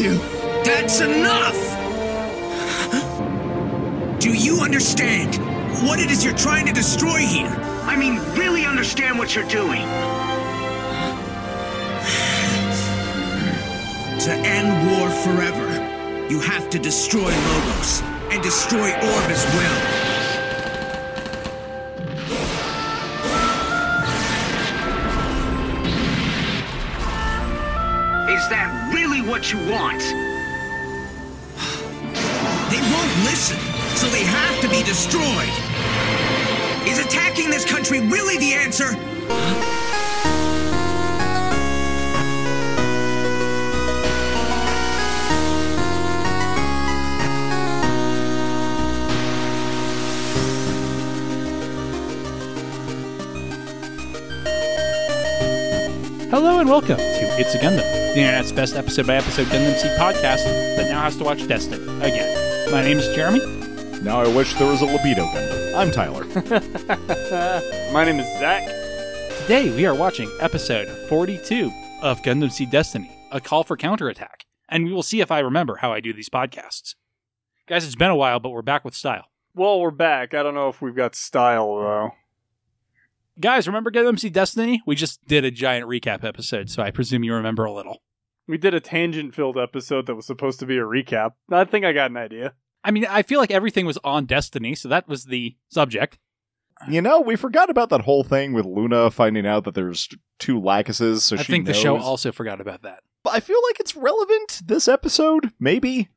you! That's enough! Do you understand what it is you're trying to destroy here? I mean, really understand what you're doing. To end war forever, you have to destroy Logos and destroy Orb as well. What you want? They won't listen, so they have to be destroyed. Is attacking this country really the answer? Hello and welcome It's a Gundam, the internet's best episode by episode Gundam Seed podcast that now has to watch Destiny again. My name is Jeremy. Now I wish there was a libido Gundam. I'm Tyler. My name is Zach. Today we are watching episode 42 of Gundam Seed Destiny, a call for counterattack, and we will see if I remember how I do these podcasts. Guys, it's been a while, but we're back with style. Well, we're back. I don't know if we've got style though. Guys, remember Gundam Seed Destiny? We just did a giant recap episode, so I presume you remember a little. We did a tangent-filled episode that was supposed to be a recap. I think I got an idea. I mean, I feel like everything was on Destiny, so that was the subject. you know, we forgot about that whole thing with Luna finding out that there's two Lacuses, so I she think the show also forgot about that. But I feel like it's relevant this episode, maybe.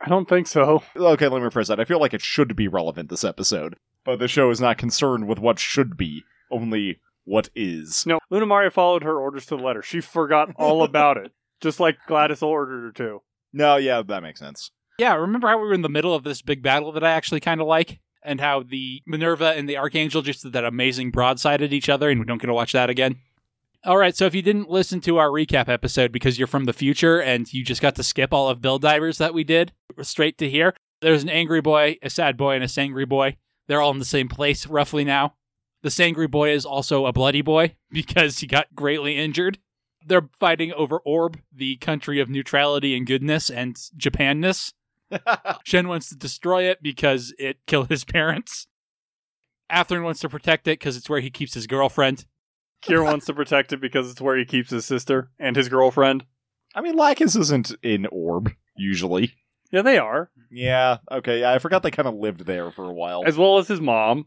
I don't think so. Okay, let me rephrase that. I feel like it should be relevant this episode, but the show is not concerned with what should be, only what is. No, Luna Maria followed her orders to the letter. She forgot all about it, just like Gladys ordered her to. No, yeah, that makes sense. Yeah, remember how we were in the middle of this big battle that I actually kind of like? And how the Minerva and the Archangel just did that amazing broadside at each other, and we don't get to watch that again? All right, so if you didn't listen to our recap episode because you're from the future and you just got to skip all of Build Divers that we did straight to here, there's an angry boy, a sad boy, and a sangry boy. They're all in the same place roughly now. The sangry boy is also a bloody boy because he got greatly injured. They're fighting over Orb, the country of neutrality and goodness and Japanness. Shin wants to destroy it because it killed his parents. Athrun wants to protect it because it's where he keeps his girlfriend. Kira wants to protect it because it's where he keeps his sister and his girlfriend. I mean, Lacus isn't in Orb, usually. Yeah, they are, Yeah, okay, yeah, I forgot they kind of lived there for a while. as well as his mom,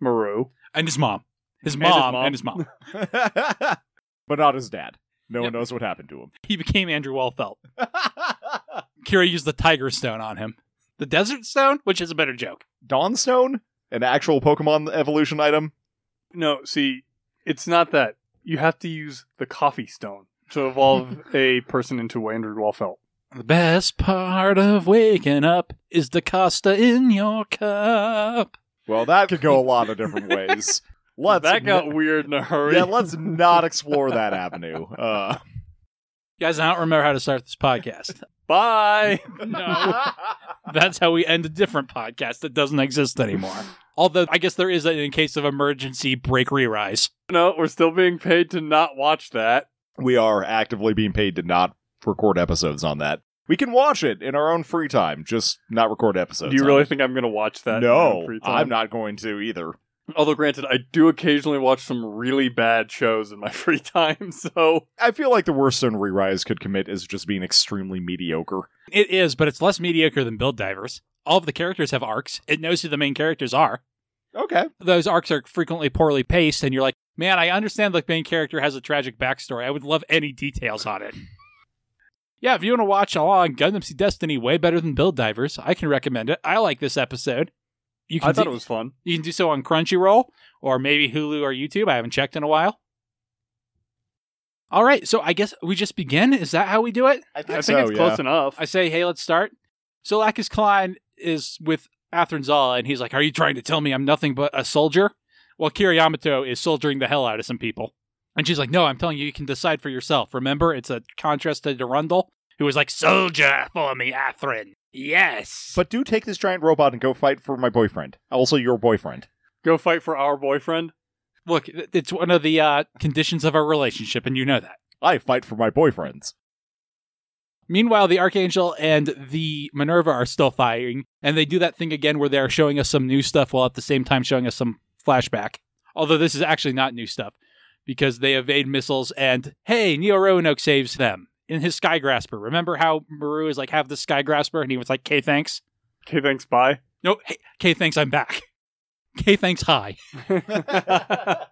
Murrue. And his mom. His And his mom mom. and his mom. but not his dad. No Yep. one knows what happened to him. He became Andrew Waltfeld. Kira used the Tiger Stone on him. The Desert Stone, which is a better joke. Dawnstone? An actual Pokemon evolution item? No, see, it's not that. You have to use the coffee stone to evolve a person into Andrew Waltfeld. The best part of waking up is the Costa in your cup. Well, that could go a lot of different ways. Let's that got n- weird in a hurry. yeah, let's not explore that avenue. Uh, you Guys, I don't remember how to start this podcast. Bye. No. That's how we end a different podcast that doesn't exist anymore. Although I guess there is a in case of emergency break re-rise. no, we're still being paid to not watch that. we are actively being paid to not record episodes on that. We can watch it in our own free time, just not record episodes. Do you really it. think I'm going to watch that? in my No, free time? I'm not going to either. Although, granted, I do occasionally watch some really bad shows in my free time, so I feel like the worst Stone Re-Rise could commit is just being extremely mediocre. It is, but it's less mediocre than Build Divers. All of the characters have arcs. It knows who the main characters are. Okay. Those arcs are frequently poorly paced, and you're like, man, I understand the main character has a tragic backstory. I would love any details on it. Yeah, if you want to watch along Gundam Seed Destiny way better than Build Divers, I can recommend it. I like this episode. You can I thought do- it was fun. You can do so on Crunchyroll or maybe Hulu or YouTube. I haven't checked in a while. All right, so I guess we just begin. Is that how we do it? I I think so, it's yeah. close enough. I say, hey, let's start. So Lacus Clyne is with Athrun Zala, and he's like, Are you trying to tell me I'm nothing but a soldier? Well, Kira Yamato is soldiering the hell out of some people. And she's like, No, I'm telling you, you can decide for yourself. Remember, it's a contrast to Durandal, who was like, Soldier for me, Athrun. Yes. But do take this giant robot and go fight for my boyfriend. Also, your boyfriend. Go fight for our boyfriend. Look, it's one of the uh, conditions of our relationship, and you know that. I fight for my boyfriends. Meanwhile, the Archangel and the Minerva are still fighting, and they do that thing again where they're showing us some new stuff while at the same time showing us some flashback. Although this is actually not new stuff, because they evade missiles and, hey, Neo Roanoke saves them in his Skygrasper. Remember how Murrue is like, have the Skygrasper? And he was like, okay, thanks. Okay, thanks. Bye. No, hey, thanks, I'm back. Okay, thanks, hi.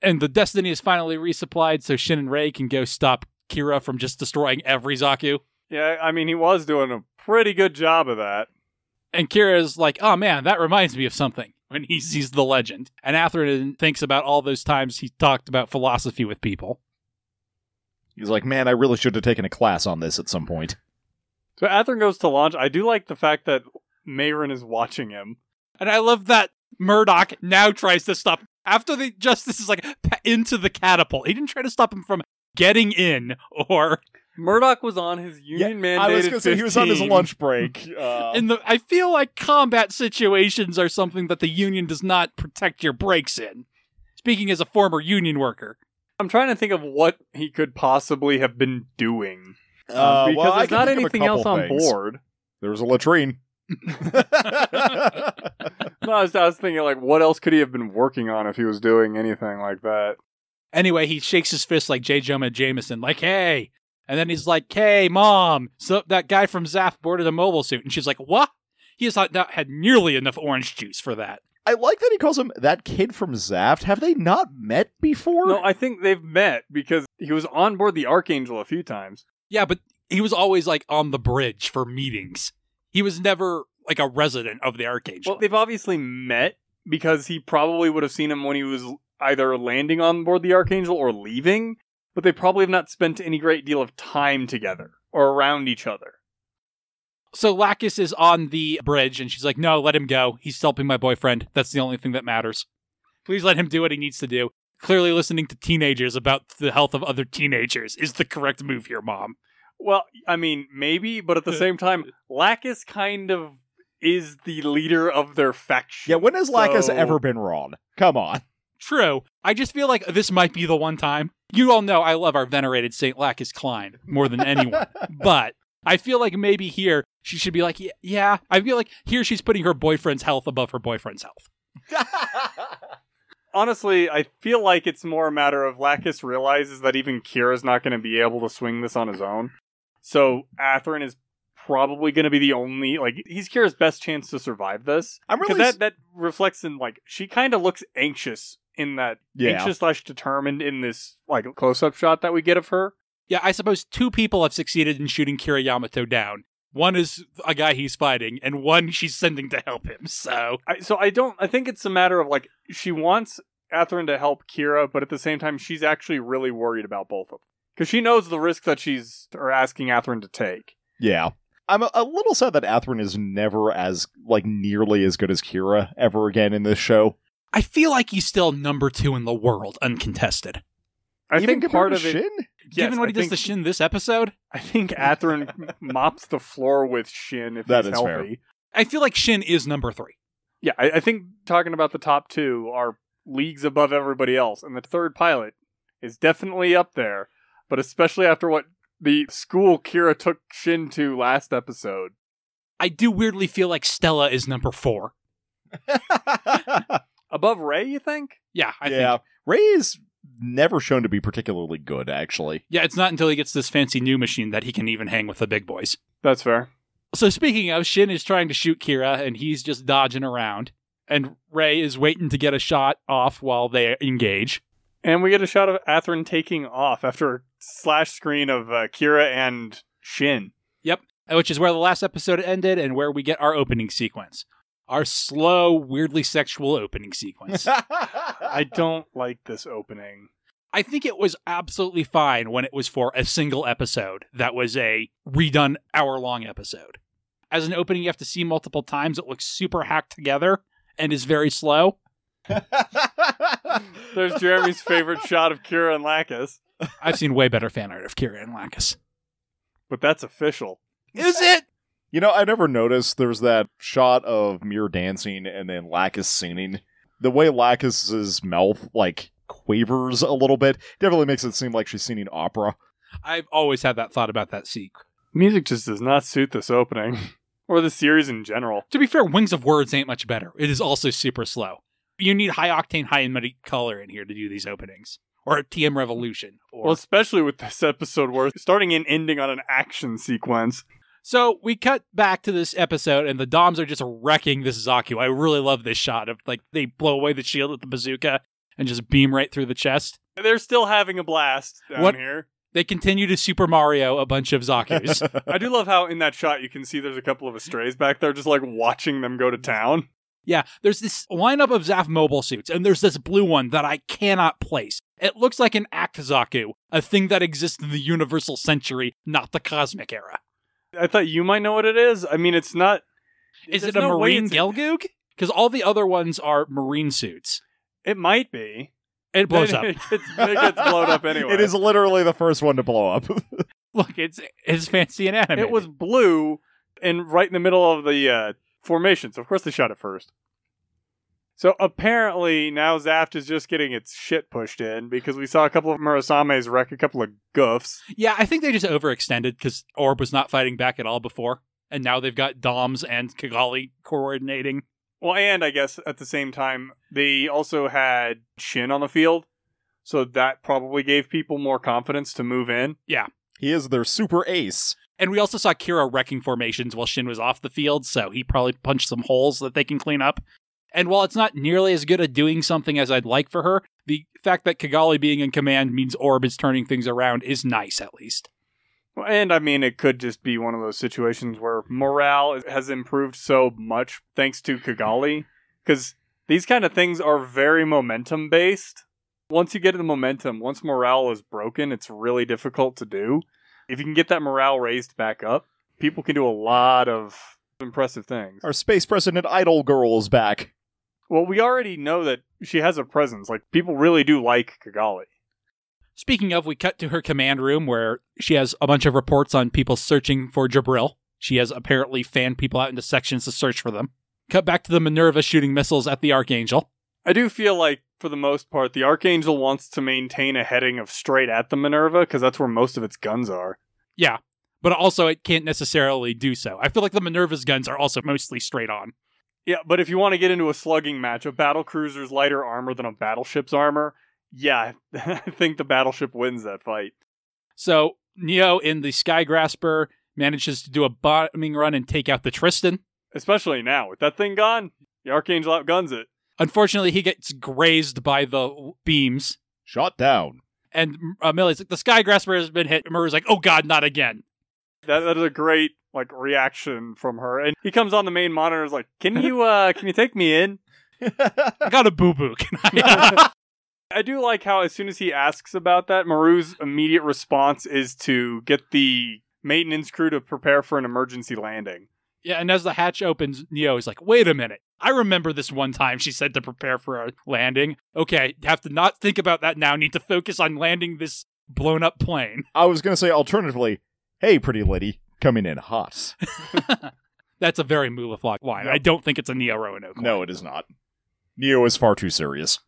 And the Destiny is finally resupplied, so Shin and Ray can go stop Kira from just destroying every Zaku. yeah, I mean, he was doing a pretty good job of that. And Kira's like, oh man, that reminds me of something when he sees the legend. And Athrun thinks about all those times he talked about philosophy with people. He's like, man, I really should have taken a class on this at some point. So Athrun goes to launch. I do like the fact that Meyrin is watching him. And I love that Murdoch now tries to stop after the Justice is like into the catapult. He didn't try to stop him from getting in or Murdoch was on his union mandated. I was going to say he was on his lunch break. Uh, in the I feel like combat situations are something that the union does not protect your breaks in. Speaking as a former union worker. I'm trying to think of what he could possibly have been doing Um, uh, because well, I there's can not think of a anything else on things. board. There was a latrine. No, I was, I was thinking like, what else could he have been working on if he was doing anything like that? Anyway, he shakes his fist like J. Jonah Jameson, like, hey. And then he's like, hey, mom. So that guy from Zaft boarded a mobile suit. And she's like, what? He has not not had nearly enough orange juice for that. I like that he calls him that kid from Zaft. Have they not met before? No, I think they've met because he was on board the Archangel a few times. Yeah, but he was always like on the bridge for meetings. He was never like a resident of the Archangel. Well, they've obviously met because he probably would have seen him when he was either landing on board the Archangel or leaving, but they probably have not spent any great deal of time together or around each other. So Lacus is on the bridge and she's like, no, let him go. He's helping my boyfriend. That's the only thing that matters. Please let him do what he needs to do. Clearly, listening to teenagers about the health of other teenagers is the correct move here, mom. Well, I mean, maybe, but at the same time, Lacus kind of is the leader of their faction. yeah, when has Lacus ever been wrong? Come on. True. I just feel like this might be the one time. You all know I love our venerated St. Lacus Clyne more than anyone. but I feel like maybe here she should be like, "Yeah, yeah. I feel like here she's putting her boyfriend's health above her boyfriend's health. Honestly, I feel like it's more a matter of Lacus realizes that even Kira's not going to be able to swing this on his own. So Athrun is probably going to be the only like he's Kira's best chance to survive this. I'm Because really that that reflects in like she kind of looks anxious in that Yeah. anxious slash determined in this like close up shot that we get of her. Yeah, I suppose two people have succeeded in shooting Kira Yamato down. One is a guy he's fighting, and one she's sending to help him. So I, so I don't. I think it's a matter of like she wants Athrun to help Kira, but at the same time, she's actually really worried about both of them because she knows the risk that she's or asking Athrun to take. Yeah. I'm a, a little sad that Athrun is never as, like, nearly as good as Kira ever again in this show. I feel like he's still number two in the world, uncontested. I Even think compared part to of it, Shin? yes, Given what I he does to Shin this episode, I think Athrun mops the floor with Shin if That he's is fair. healthy. I feel like Shin is number three. Yeah, I, I think talking about the top two are leagues above everybody else, and the third pilot is definitely up there. But especially after what the school Kira took Shin to last episode. I do weirdly feel like Stella is number four. Above Ray, you think? Yeah, I yeah. think. Ray is never shown to be particularly good, actually. Yeah, it's not until he gets this fancy new machine that he can even hang with the big boys. That's fair. So speaking of, Shin is trying to shoot Kira, and he's just dodging around. And Ray is waiting to get a shot off while they engage. And we get a shot of Athrun taking off after a slash screen of uh, Kira and Shin. Yep, which is where the last episode ended and where we get our opening sequence. Our slow, weirdly sexual opening sequence. I don't like this opening. I think it was absolutely fine when it was for a single episode that was a redone hour long episode. As an opening you have to see multiple times, it looks super hacked together and is very slow. There's Jeremy's favorite shot of Kira and Lacus, I've seen way better fan art of Kira and Lacus. but that's official. Is it? You know, I never noticed there's that shot of Mir dancing and then Lacus singing. The way Lacus's mouth, like, quavers a little bit definitely makes it seem like she's singing opera. I've always had that thought about that sequel. Music just does not suit this opening or the series in general. To be fair, Wings of Words ain't much better. It is also super slow. You need high octane, high and muddy color in here to do these openings. Or TM Revolution. Or Well, especially with this episode where starting and ending on an action sequence. So we cut back to this episode, and the Doms are just wrecking this Zaku. I really love this shot of like they blow away the shield with the bazooka and just beam right through the chest. They're still having a blast down What- here. They continue to Super Mario a bunch of Zaku's. I do love how in that shot you can see there's a couple of Astrays back there just like watching them go to town. yeah, there's this lineup of Zaft mobile suits, and there's this blue one that I cannot place. It looks like an Act Zaku, a thing that exists in the Universal Century, not the Cosmic Era. I thought you might know what it is. I mean, it's not. Is it a no Marine it's- Gelgoog? Because all the other ones are Marine suits. It might be. It blows up. It gets, it gets blown up anyway. It is literally the first one to blow up. Look, it's it's fancy and animated. It was blue and right in the middle of the uh, formation. So of course they shot it first. So apparently now Zaft is just getting its shit pushed in because we saw a couple of Murasames wreck a couple of goofs. Yeah, I think they just overextended because Orb was not fighting back at all before, and now they've got Doms and Cagalli coordinating. Well, and I guess at the same time they also had Shin on the field, so that probably gave people more confidence to move in. Yeah, he is their super ace. And we also saw Kira wrecking formations while Shin was off the field, so he probably punched some holes that they can clean up. And while it's not nearly as good at doing something as I'd like for her, the fact that Cagalli being in command means Orb is turning things around is nice, at least. And I mean, it could just be one of those situations where morale has improved so much thanks to Cagalli. Because these kind of things are very momentum based. Once you get the momentum, once morale is broken, it's really difficult to do. If you can get that morale raised back up, people can do a lot of impressive things. Our space president idol girl is back. Well, we already know that she has a presence. Like, people really do like Cagalli. Speaking of, we cut to her command room where she has a bunch of reports on people searching for Djibril. She has apparently fanned people out into sections to search for them. Cut back to the Minerva shooting missiles at the Archangel. I do feel like, for the most part, the Archangel wants to maintain a heading of straight at the Minerva because that's where most of its guns are. Yeah, but also it can't necessarily do so. I feel like the Minerva's guns are also mostly straight on. Yeah, but if you want to get into a slugging match, a battle cruiser's lighter armor than a battleship's armor, yeah, I think the battleship wins that fight. So Neo in the Skygrasper manages to do a bombing run and take out the Tristan. Especially now. With that thing gone, the Archangel outguns it. Unfortunately, he gets grazed by the beams. Shot down. And uh, Millie's like, the Skygrasper has been hit. Murrue's like, oh god, not again. That, that is a great like reaction from her. And he comes on the main monitor and is like, Can you uh can you take me in? I got a boo boo. Can I? I do like how as soon as he asks about that, Murrue's immediate response is to get the maintenance crew to prepare for an emergency landing. yeah, and as the hatch opens, Neo is like, wait a minute. I remember this one time she said to prepare for a landing. Okay, have to not think about that now. Need to focus on landing this blown up plane. I was going to say alternatively, hey, pretty lady, coming in hot. That's a very Mu La Flaga line. Yep. I don't think it's a Neo Roanoke. No, it is not. Neo is far too serious.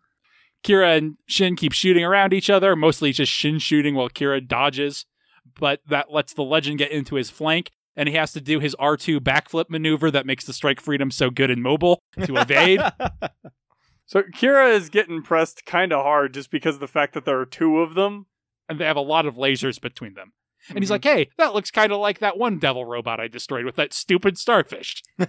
Kira and Shin keep shooting around each other, mostly just Shin shooting while Kira dodges, but that lets the legend get into his flank, and he has to do his R2 backflip maneuver that makes the Strike Freedom so good and mobile to evade. So Kira is getting pressed kind of hard just because of the fact that there are two of them. and they have a lot of lasers between them. And he's Mhm. like, hey, that looks kind of like that one devil robot I destroyed with that stupid starfish.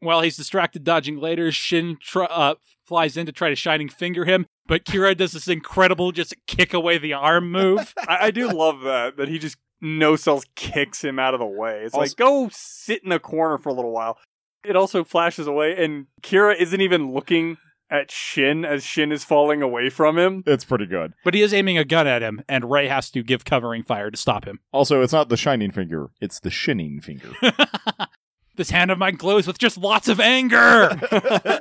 While he's distracted dodging later, Shin tr- uh, flies in to try to Shining Finger him, but Kira does this incredible just kick away the arm move. I, I do love that that he just no cells kicks him out of the way. It's Also- like go sit in a corner for a little while. It also flashes away, and Kira isn't even looking at Shin as Shin is falling away from him. It's pretty good. but he is aiming a gun at him, and Ray has to give covering fire to stop him. Also, it's not the shining finger, it's the shinning finger. this hand of mine glows with just lots of anger.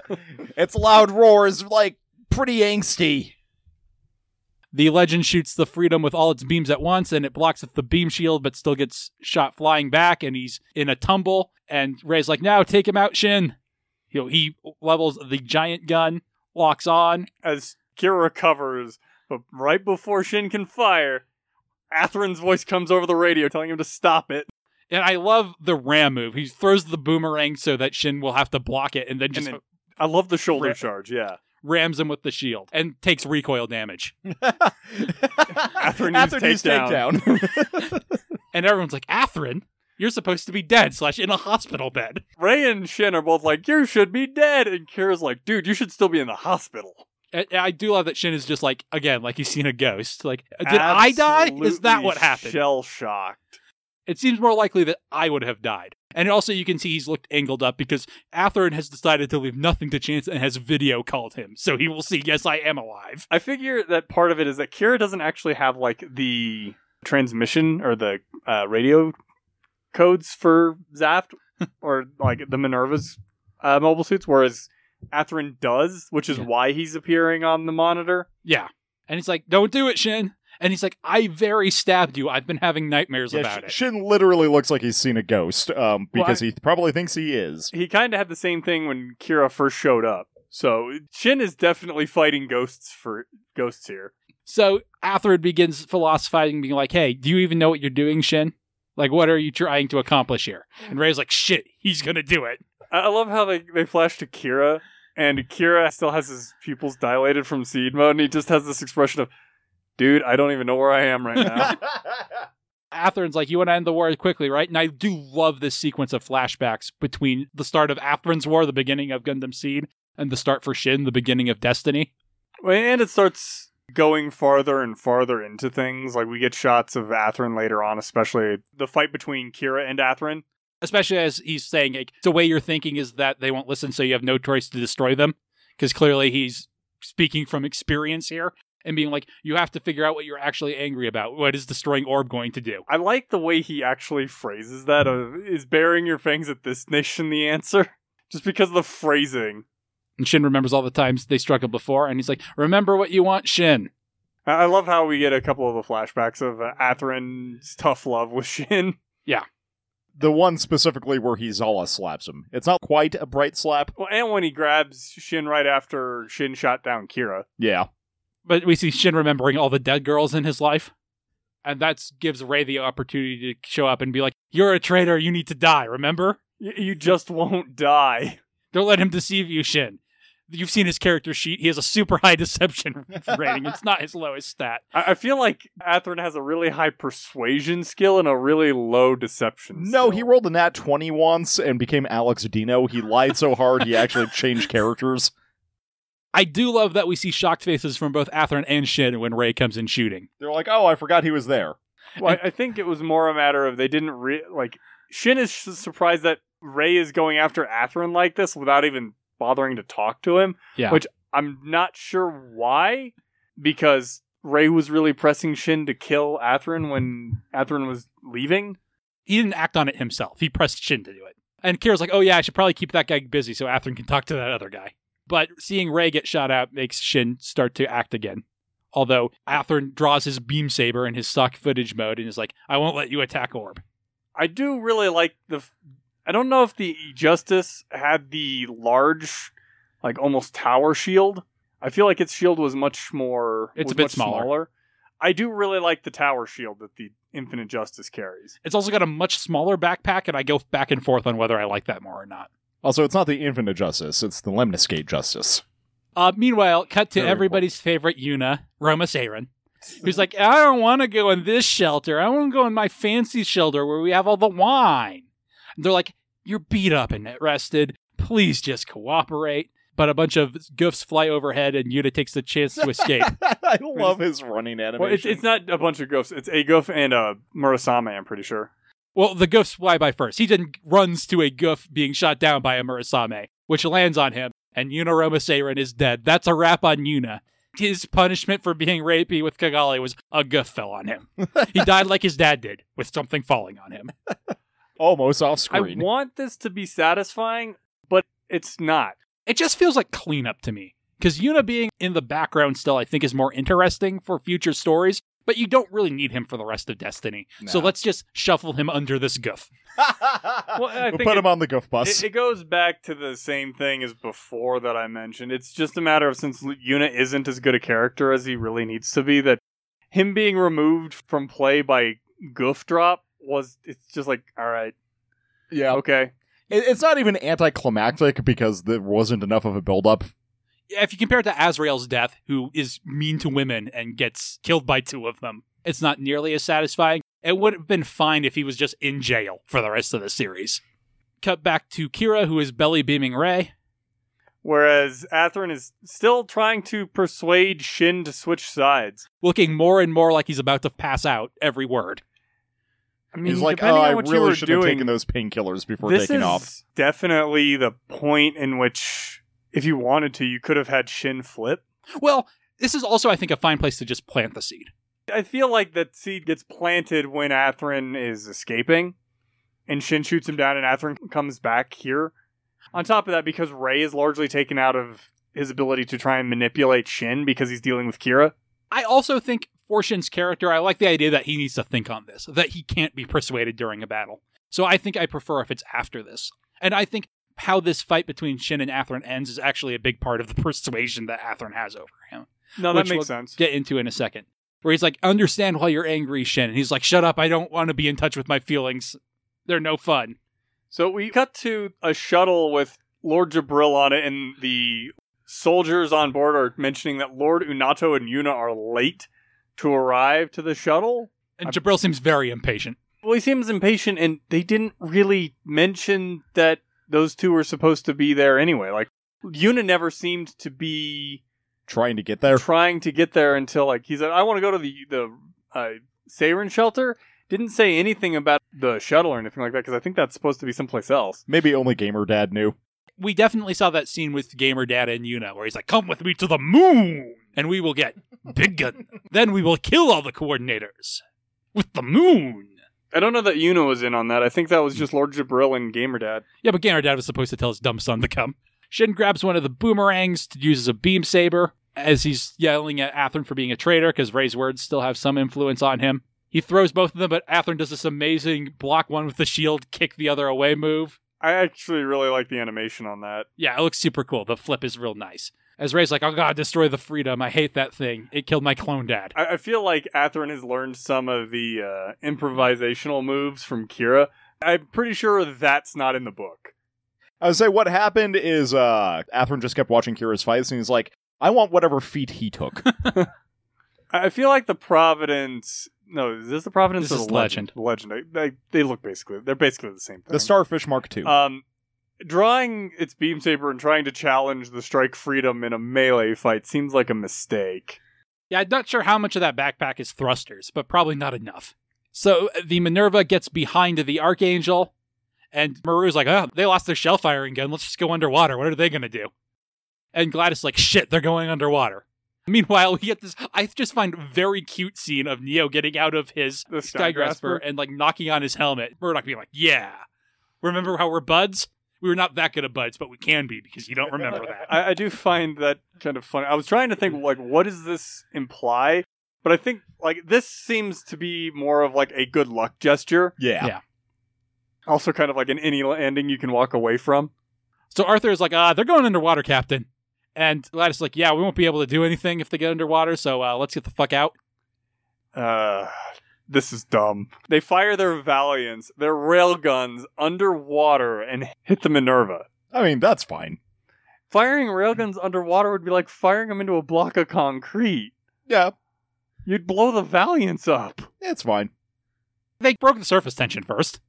its loud roar is like pretty angsty. The legend shoots the freedom with all its beams at once, and it blocks with the beam shield, but still gets shot flying back, and he's in a tumble. And Ray's like, "Now take him out, Shin." You know, he levels the giant gun, locks on. as Kira recovers, but right before Shin can fire, Athrun's voice comes over the radio telling him to stop it. And I love the ram move. He throws the boomerang so that Shin will have to block it and then just then- I love the shoulder Ra- charge, yeah. rams him with the shield and takes recoil damage. Athrun used Athrun used takedown. takedown. And everyone's like, Athrun, you're supposed to be dead, slash in a hospital bed. Ray and Shin are both like, You should be dead. And Kira's like, Dude, you should still be in the hospital. I, I do love that Shin is just like, again, like he's seen a ghost. Like, did I die? Is that what happened? Shell shocked. It seems more likely that I would have died. And also, you can see he's looked angled up because Athrun has decided to leave nothing to chance and has video called him. So he will see, yes, I am alive. I figure that part of it is that Kira doesn't actually have like the transmission or the uh, radio codes for Zaft or like the Minerva's uh, mobile suits, whereas Athrun does, which is Yeah. why he's appearing on the monitor. Yeah. And he's like, don't do it, Shin. And he's like, I very stabbed you. I've been having nightmares Yeah, about Sh- it. Shin literally looks like he's seen a ghost, um, Well, because I- he probably thinks he is. He kind of had the same thing when Kira first showed up. So Shin is definitely fighting ghosts for ghosts here. So Athrun begins philosophizing, being like, hey, do you even know what you're doing, Shin? Like, what are you trying to accomplish here? And Ray's like, shit, he's going to do it. I I love how they, they flash to Kira, and Kira still has his pupils dilated from seed mode, and he just has this expression of, dude, I don't even know where I am right now. Athrun's like, you want to end the war quickly, right? And I do love this sequence of flashbacks between the start of Athrun's war, the beginning of Gundam Seed, and the start for Shin, the beginning of Destiny. And it starts going farther and farther into things. Like we get shots of Athrun later on, especially the fight between Kira and Athrun. Especially as he's saying, like, the way you're thinking is that they won't listen, so you have no choice to destroy them. Because clearly he's speaking from experience here and being like, you have to figure out what you're actually angry about. What is destroying Orb going to do? I like the way he actually phrases that. Of, is bearing your fangs at this nation the answer? Just because of the phrasing. And Shin remembers all the times they struggled before, and he's like, remember what you want, Shin. I I love how we get a couple of the flashbacks of uh, Athrun's tough love with Shin. Yeah, the one specifically where he Zala slaps him. It's not quite a bright slap. Well, and when he grabs Shin right after Shin shot down Kira. Yeah. But we see Shin remembering all the dead girls in his life. And that gives Ray the opportunity to show up and be like, You're a traitor, you need to die, remember? Y- you just won't die. Don't let him deceive you, Shin. You've seen his character sheet. He has a super high deception rating. It's not his lowest stat. I, I feel like Athrun has a really high persuasion skill and a really low deception. No, skill. he rolled a nat 20 once and became Alex Dino. He lied so hard he actually changed characters. I do love that we see shocked faces from both Athrun and Shin when Ray comes in shooting. They're like, oh, I forgot he was there. Well, I I think it was more a matter of they didn't re- like. Shin is surprised that Ray is going after Athrun like this without even bothering to talk to him. Yeah. Which I'm not sure why, because Ray was really pressing Shin to kill Athrun when Athrun was leaving. He didn't act on it himself. He pressed Shin to do it. And Kira's like, oh yeah, I should probably keep that guy busy so Athrun can talk to that other guy. But seeing Ray get shot out makes Shin start to act again. Although Athrun draws his beam saber in his stock footage mode and is like, I won't let you attack Orb. I do really like the. F- I don't know if the Justice had the large, like almost tower shield. I feel like its shield was much more. It's a bit much smaller. I do really like the tower shield that the Infinite Justice carries. It's also got a much smaller backpack, and I go back and forth on whether I like that more or not. Also, it's not the Infinite Justice, it's the Lemniscate Justice. Uh, meanwhile, cut to Very everybody's favorite Yuna, Roma Seiran, who's like, I don't want to go in this shelter. I want to go in my fancy shelter where we have all the wine. And they're like, You're beat up and rested. Please just cooperate. But a bunch of goofs fly overhead, and Yuna takes the chance to escape. I love his running animation. Well, it's, it's not a bunch of goofs. It's a goof and a Murasame, I'm pretty sure. well, the goofs fly by first. He then runs to a goof being shot down by a Murasame, which lands on him, and Yuna Roma is dead. That's a wrap on Yuna. His punishment for being rapey with Cagalli was a goof fell on him. he died like his dad did, with something falling on him. Almost off screen. I want this to be satisfying, but it's not. It just feels like cleanup to me. Because Yuna being in the background still, I think, is more interesting for future stories, but you don't really need him for the rest of Destiny. So let's just shuffle him under this goof. Well, I we'll put it- him on the goof bus. It, it goes back to the same thing as before that I mentioned. It's just a matter of since Yuna isn't as good a character as he really needs to be, that him being removed from play by Goof Drop was it's just like all right, Yeah. okay. It- It's not even anticlimactic because there wasn't enough of a buildup. Yeah, if you compare it to Azrael's death, who is mean to women and gets killed by two of them, it's not nearly as satisfying. It would have been fine if he was just in jail for the rest of the series. Cut back to Kira, who is belly beaming Ray. Whereas Athrun is still trying to persuade Shin to switch sides. looking more and more like he's about to pass out every word. I mean, He's like, oh, I really were should have taken those painkillers before this taking is off. definitely the point in which, if you wanted to, you could have had Shin flip. Well, this is also, I think, a fine place to just plant the seed. I feel like that seed gets planted when Athrun is escaping, and Shin shoots him down, and Athrun comes back here. On top of that, because Ray is largely taken out of his ability to try and manipulate Shin because he's dealing with Kira. I also think for Shin's character, I like the idea that he needs to think on this, that he can't be persuaded during a battle. So I think I prefer if it's after this. And I think how this fight between Shin and Athrun ends is actually a big part of the persuasion that Athrun has over him. No, that makes will sense. Get into in a second. Where he's like, understand why you're angry, Shin. And he's like, shut up, I don't want to be in touch with my feelings. They're no fun. So we cut to a shuttle with Lord Djibril on it, and the soldiers on board are mentioning that Lord Unato and Yuna are late to arrive to the shuttle. And Djibril seems very impatient. Well, he seems impatient, and they didn't really mention that those two were supposed to be there anyway. Like, Yuna never seemed to be Trying to get there. trying to get there until, like, he said, I want to go to the, the uh, Seiran shelter. Didn't say anything about the shuttle or anything like that, because I think that's supposed to be someplace else. Maybe only Gamer Dad knew. we definitely saw that scene with Gamer Dad and Yuna where he's like, come with me to the moon and we will get big gun. then we will kill all the coordinators with the moon. I don't know that Yuna was in on that. I think that was just Lord Djibril and Gamer Dad. Yeah, but Gamer Dad was supposed to tell his dumb son to come. Shin grabs one of the boomerangs to use as a beam saber as he's yelling at Athrun for being a traitor because Ray's words still have some influence on him. He throws both of them, but Athrun does this amazing block one with the shield, kick the other away move. I actually really like the animation on that. Yeah, it looks super cool. The flip is real nice. As Ray's like, oh god, destroy the freedom. I hate that thing. It killed my clone dad. I, I feel like Athrun has learned some of the uh, improvisational moves from Kira. I'm pretty sure that's not in the book. I would say what happened is uh Athrun just kept watching Kira's fights and he's like, I want whatever feat he took. I I feel like the Providence. No, is this the Providence This or is the Legend? Legend. They, they, they look basically. They're basically the same thing. the Starfish Mark II. Um, drawing its beam saber and trying to challenge the strike freedom in a melee fight seems like a mistake. Yeah, I'm not sure how much of that backpack is thrusters, but probably not enough. So the Minerva gets behind the Archangel, and Murrue's like, oh, they lost their shell firing gun. Let's just go underwater. What are they going to do? And Gladys is like, shit, they're going underwater. Meanwhile, we get this, I just find very cute scene of Neo getting out of his Skygrasper Skygrasper? and like knocking on his helmet. Murdoch being like, yeah. Remember how we're buds? We were not that good of buds, but we can be because you don't remember that. I, I do find that kind of funny. I was trying to think like, what does this imply? But I think like this seems to be more of like a good luck gesture. yeah. yeah. Also, kind of like an any ending you can walk away from. So Arthur is like, ah, they're going underwater, Captain. And Gladys is like, yeah, we won't be able to do anything if they get underwater, so uh, let's get the fuck out. Uh, this is dumb. They fire their Valiants, their railguns underwater and hit the Minerva. I mean, that's fine. Firing railguns underwater would be like firing them into a block of concrete. Yeah, You'd blow the Valiants up. it's fine. They broke the surface tension first.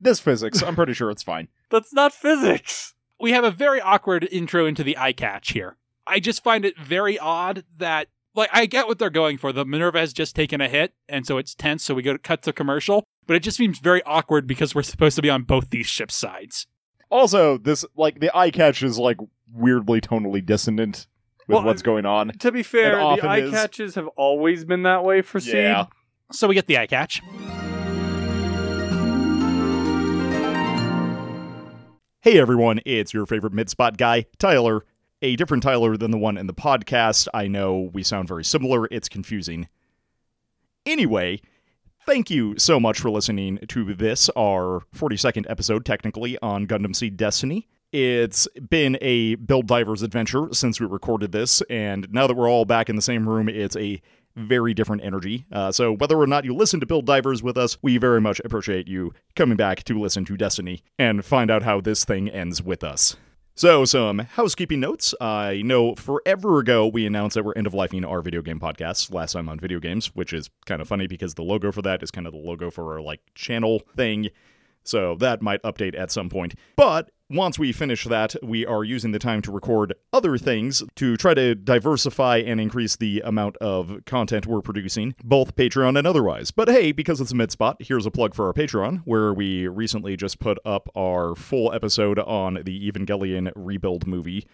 This physics, I'm pretty sure it's fine. That's not physics. We have a very awkward intro into the eye catch here. I just find it very odd that, like, I get what they're going for. The Minerva has just taken a hit, and so it's tense, so we go to cut to commercial. But it just seems very awkward because we're supposed to be on both these ships' sides. Also, this like the eye catch is like weirdly tonally dissonant with Well, what's going on. To be fair, the eye is. catches have always been that way for Seed. Yeah. So we get the eye catch. Hey everyone, it's your favorite mid spot guy, Tyler. A different Tyler than the one in the podcast. I know we sound very similar, it's confusing. Anyway, thank you so much for listening to this, our 42nd episode, technically, on Gundam Seed Destiny. It's been a Build Divers adventure since we recorded this, and now that we're all back in the same room, it's a very different energy. Uh, so whether or not you listen to Build Divers with us, we very much appreciate you coming back to listen to Destiny and find out how this thing ends with us. So, some housekeeping notes. I know forever ago we announced that we're end of lifing our video game podcast last time on video games, which is kind of funny because the logo for that is kind of the logo for our like channel thing. So that might update at some point. But once we finish that, we are using the time to record other things to try to diversify and increase the amount of content we're producing, both Patreon and otherwise. But hey, because it's a mid spot, here's a plug for our Patreon, where we recently just put up our full episode on the Evangelion rebuild movie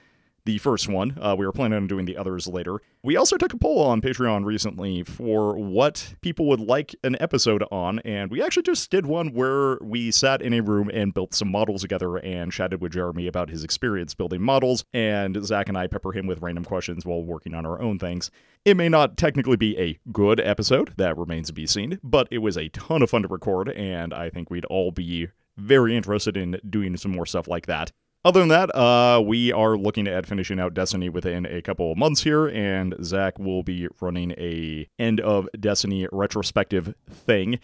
the first one. Uh, we were planning on doing the others later. We also took a poll on Patreon recently for what people would like an episode on, and we actually just did one where we sat in a room and built some models together and chatted with Jeremy about his experience building models, and Zach and I pepper him with random questions while working on our own things. It may not technically be a good episode, that remains to be seen, but it was a ton of fun to record, and I think we'd all be very interested in doing some more stuff like that. Other than that, uh, we are looking at finishing out Destiny within a couple of months here, and Zach will be running a end of Destiny retrospective thing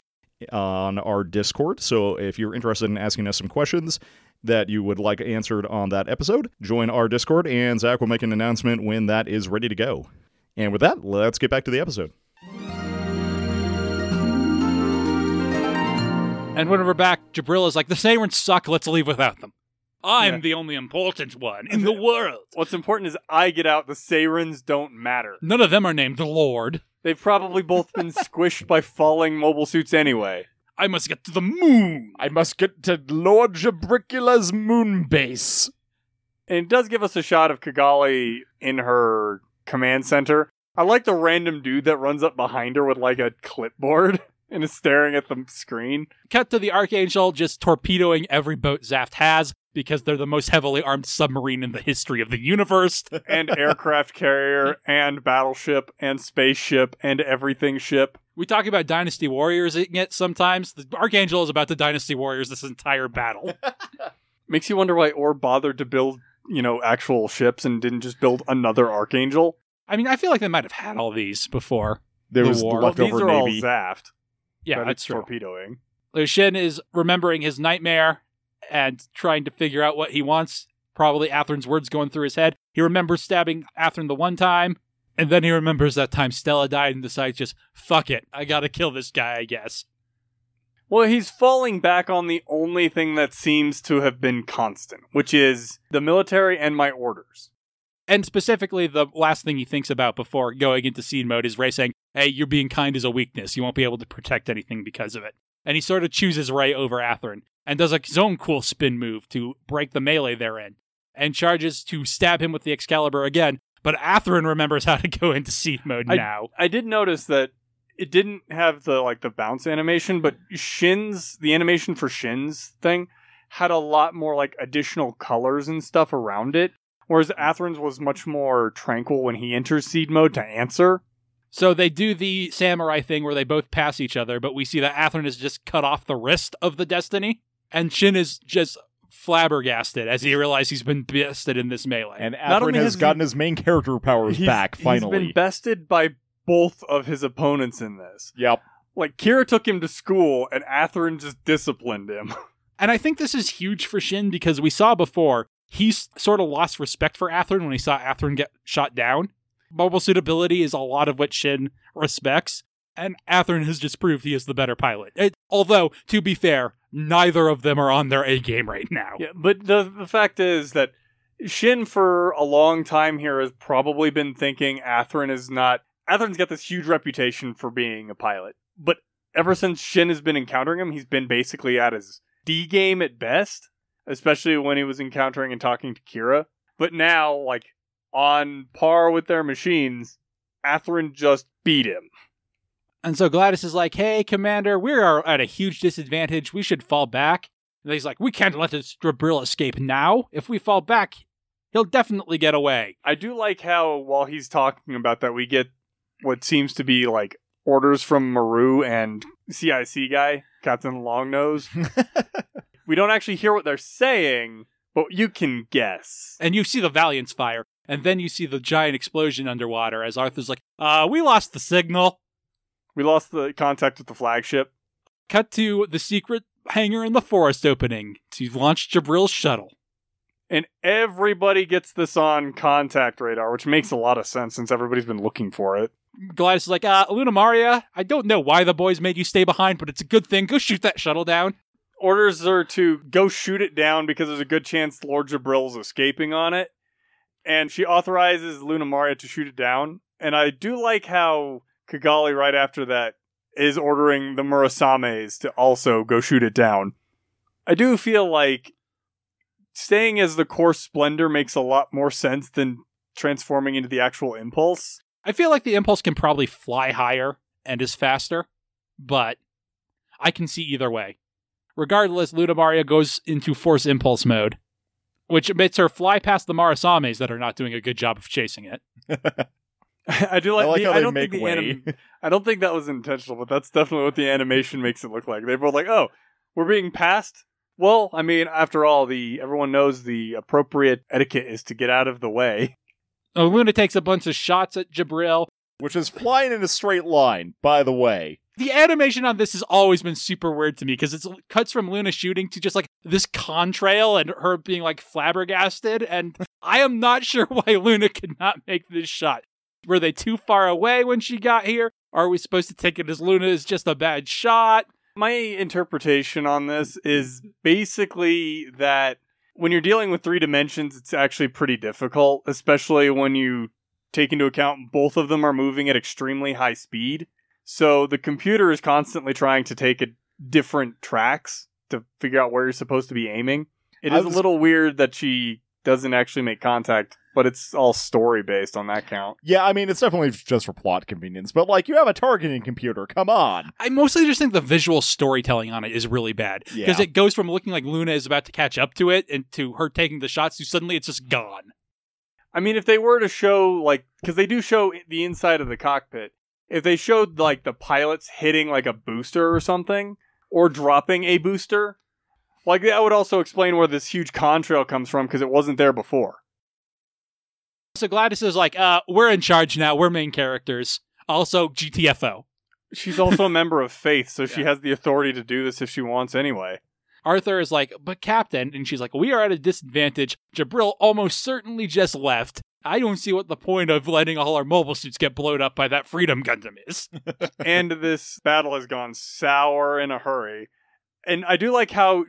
on our Discord. So if you're interested in asking us some questions that you would like answered on that episode, join our Discord, and Zach will make an announcement when that is ready to go. And with that, let's get back to the episode. And when we're back, Djibril is like, the Seirans suck, let's leave without them. I'm Yeah. the only important one in the world. What's important is I get out. The Seirans don't matter. None of them are named Lord. They've probably both been squished by falling mobile suits anyway. I must get to the moon. I must get to Lord Jabricula's moon base. And it does give us a shot of Cagalli in her command center. I like the random dude that runs up behind her with like a clipboard and is staring at the screen. Cut to the Archangel just torpedoing every boat Zaft has because they're the most heavily armed submarine in the history of the universe. and aircraft carrier and battleship and spaceship and everything ship. we talk about Dynasty Warriors it sometimes. The Archangel is about the Dynasty Warriors this entire battle. Makes you wonder why Orb bothered to build, you know, actual ships and didn't just build another Archangel. I mean, I feel like they might have had all these before. There The was war. Well, these leftover are all Navy. Zaft. Yeah, that that's it's true. torpedoing. Shin is remembering his nightmare and trying to figure out what he wants. Probably Athrun's words going through his head. He remembers stabbing Athrun the one time, and then he remembers that time Stella died and decides just, fuck it, I gotta kill this guy, I guess. Well, he's falling back on the only thing that seems to have been constant, which is the military and my orders. And specifically, the last thing he thinks about before going into seed mode is Ray saying, hey, you're being kind is a weakness. You won't be able to protect anything because of it. And he sort of chooses Ray over Athrun and does like his own cool spin move to break the melee they're in and charges to stab him with the Excalibur again. But Athrun remembers how to go into seed mode I- now. I did notice that it didn't have the like the bounce animation, but Shin's the animation for Shin's thing had a lot more like additional colors and stuff around it. Whereas Athrun's was much more tranquil when he enters seed mode to answer. So they do the samurai thing where they both pass each other, but we see that Athrun has just cut off the wrist of the Destiny, and Shin is just flabbergasted as he realizes he's been bested in this melee. And Not Athrun only has has he- gotten his main character powers He's- back He's been bested by both of his opponents in this. yep. Like Kira took him to school and Athrun just disciplined him. And I think this is huge for Shin because we saw before he's sort of lost respect for Athrun when he saw Athrun get shot down. Mobile suitability is a lot of what Shin respects, and Athrun has just proved he is the better pilot. It- although, to be fair, neither of them are on their A game right now. Yeah, but the the fact is that Shin for a long time here has probably been thinking Athrun is not Athrun's got this huge reputation for being a pilot. But ever since Shin has been encountering him, he's been basically at his D game at best, especially when he was encountering and talking to Kira. But now, like on par with their machines, Athrun just beat him. And so Gladys is like, hey, Commander, we are at a huge disadvantage. We should fall back. And he's like, we can't let this Djibril escape now. If we fall back, he'll definitely get away. I do like how while he's talking about that, we get what seems to be like orders from Murrue and CIC guy, Captain Longnose. we don't actually hear what they're saying, but you can guess. And you see the Valiant's fire. And then you see the giant explosion underwater as Arthur's like, uh, we lost the signal. We lost the contact with the flagship. Cut to the secret hangar in the forest opening to launch Djibril's shuttle. And everybody gets this on contact radar, which makes a lot of sense since everybody's been looking for it. Gladys is like, uh, Luna Maria, I don't know why the boys made you stay behind, but it's a good thing. Go shoot that shuttle down. Orders her to go shoot it down because there's a good chance Lord Djibril's escaping on it. And she authorizes Lunamaria to shoot it down. And I do like how Cagalli, right after that, is ordering the Murasames to also go shoot it down. I do feel like staying as the core splendor makes a lot more sense than transforming into the actual impulse. I feel like the Impulse can probably fly higher and is faster, but I can see either way. Regardless, Lunamaria goes into Force Impulse mode, which makes her fly past the Murasames that are not doing a good job of chasing it. I do like. I like the, how I don't make think the way. anim- I don't think that was intentional, but that's definitely what the animation makes it look like. They were like, "Oh, we're being passed." Well, I mean, after all, the everyone knows the appropriate etiquette is to get out of the way. Luna takes a bunch of shots at Djibril. Which is flying in a straight line, by the way. The animation on this has always been super weird to me because it cuts from Luna shooting to just like this contrail and her being like flabbergasted. And I am not sure why Luna could not make this shot. Were they too far away when she got here? Are we supposed to take it as Luna is just a bad shot? My interpretation on this is basically that when you're dealing with three dimensions, it's actually pretty difficult, especially when you take into account both of them are moving at extremely high speed. So the computer is constantly trying to take a different tracks to figure out where you're supposed to be aiming. It is was- a little weird that she doesn't actually make contact, but it's all story based on that count. Yeah, I mean, it's definitely just for plot convenience, but like, you have a targeting computer, come on. I mostly just think the visual storytelling on it is really bad because Yeah. it goes from looking like Luna is about to catch up to it and to her taking the shots to suddenly it's just gone. I mean, if they were to show like, because they do show the inside of the cockpit, if they showed like the pilots hitting like a booster or something, or dropping a booster, like that would also explain where this huge contrail comes from because it wasn't there before. So Gladys is like, uh, we're in charge now. We're main characters. Also, GTFO. She's also a member of Faith, so she has the authority to do this if she wants anyway. Arthur is like, but Captain, and she's like, we are at a disadvantage. Djibril almost certainly just left. I don't see what the point of letting all our mobile suits get blown up by that Freedom Gundam is. and this battle has gone sour in a hurry. And I do like how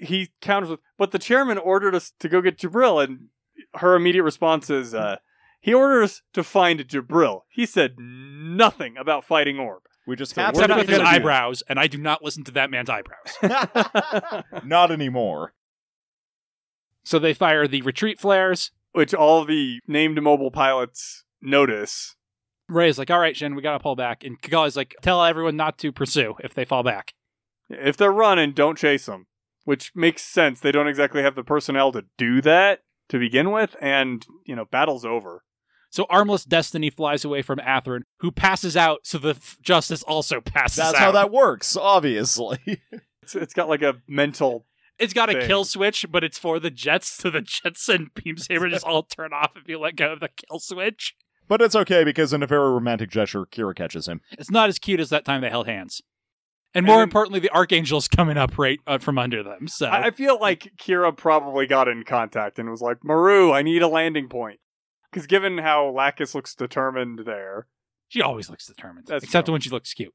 he counters with, but the chairman ordered us to go get Djibril, and her immediate response is, uh, he ordered us to find Djibril. He said nothing about fighting Orb. We just So have we're Except not his gonna do- eyebrows, and I do not listen to that man's eyebrows. Not anymore. so they fire the retreat flares. Which all the named mobile pilots notice. Ray's like, all right, Shin, we gotta pull back. And Cagalli's like, tell everyone not to pursue if they fall back. If they're running, don't chase them. Which makes sense. They don't exactly have the personnel to do that to begin with, and, you know, battle's over. So Armless Destiny flies away from Athrun, who passes out, so the f- Justice also passes That's out. how that works, obviously. It's, it's got like a mental It's got a thing. kill switch, but it's for the jets, so the jets and Beam Saber just all turn off if you let go of the kill switch. but it's okay because in a very romantic gesture, Kira catches him. It's not as cute as that time they held hands. And And more then- importantly, the Archangel's coming up right uh, from under them. So I I feel like Kira probably got in contact and was like, Murrue, I need a landing point. Because given how Lacus looks determined there, she always looks determined, That's except true. when she looks cute.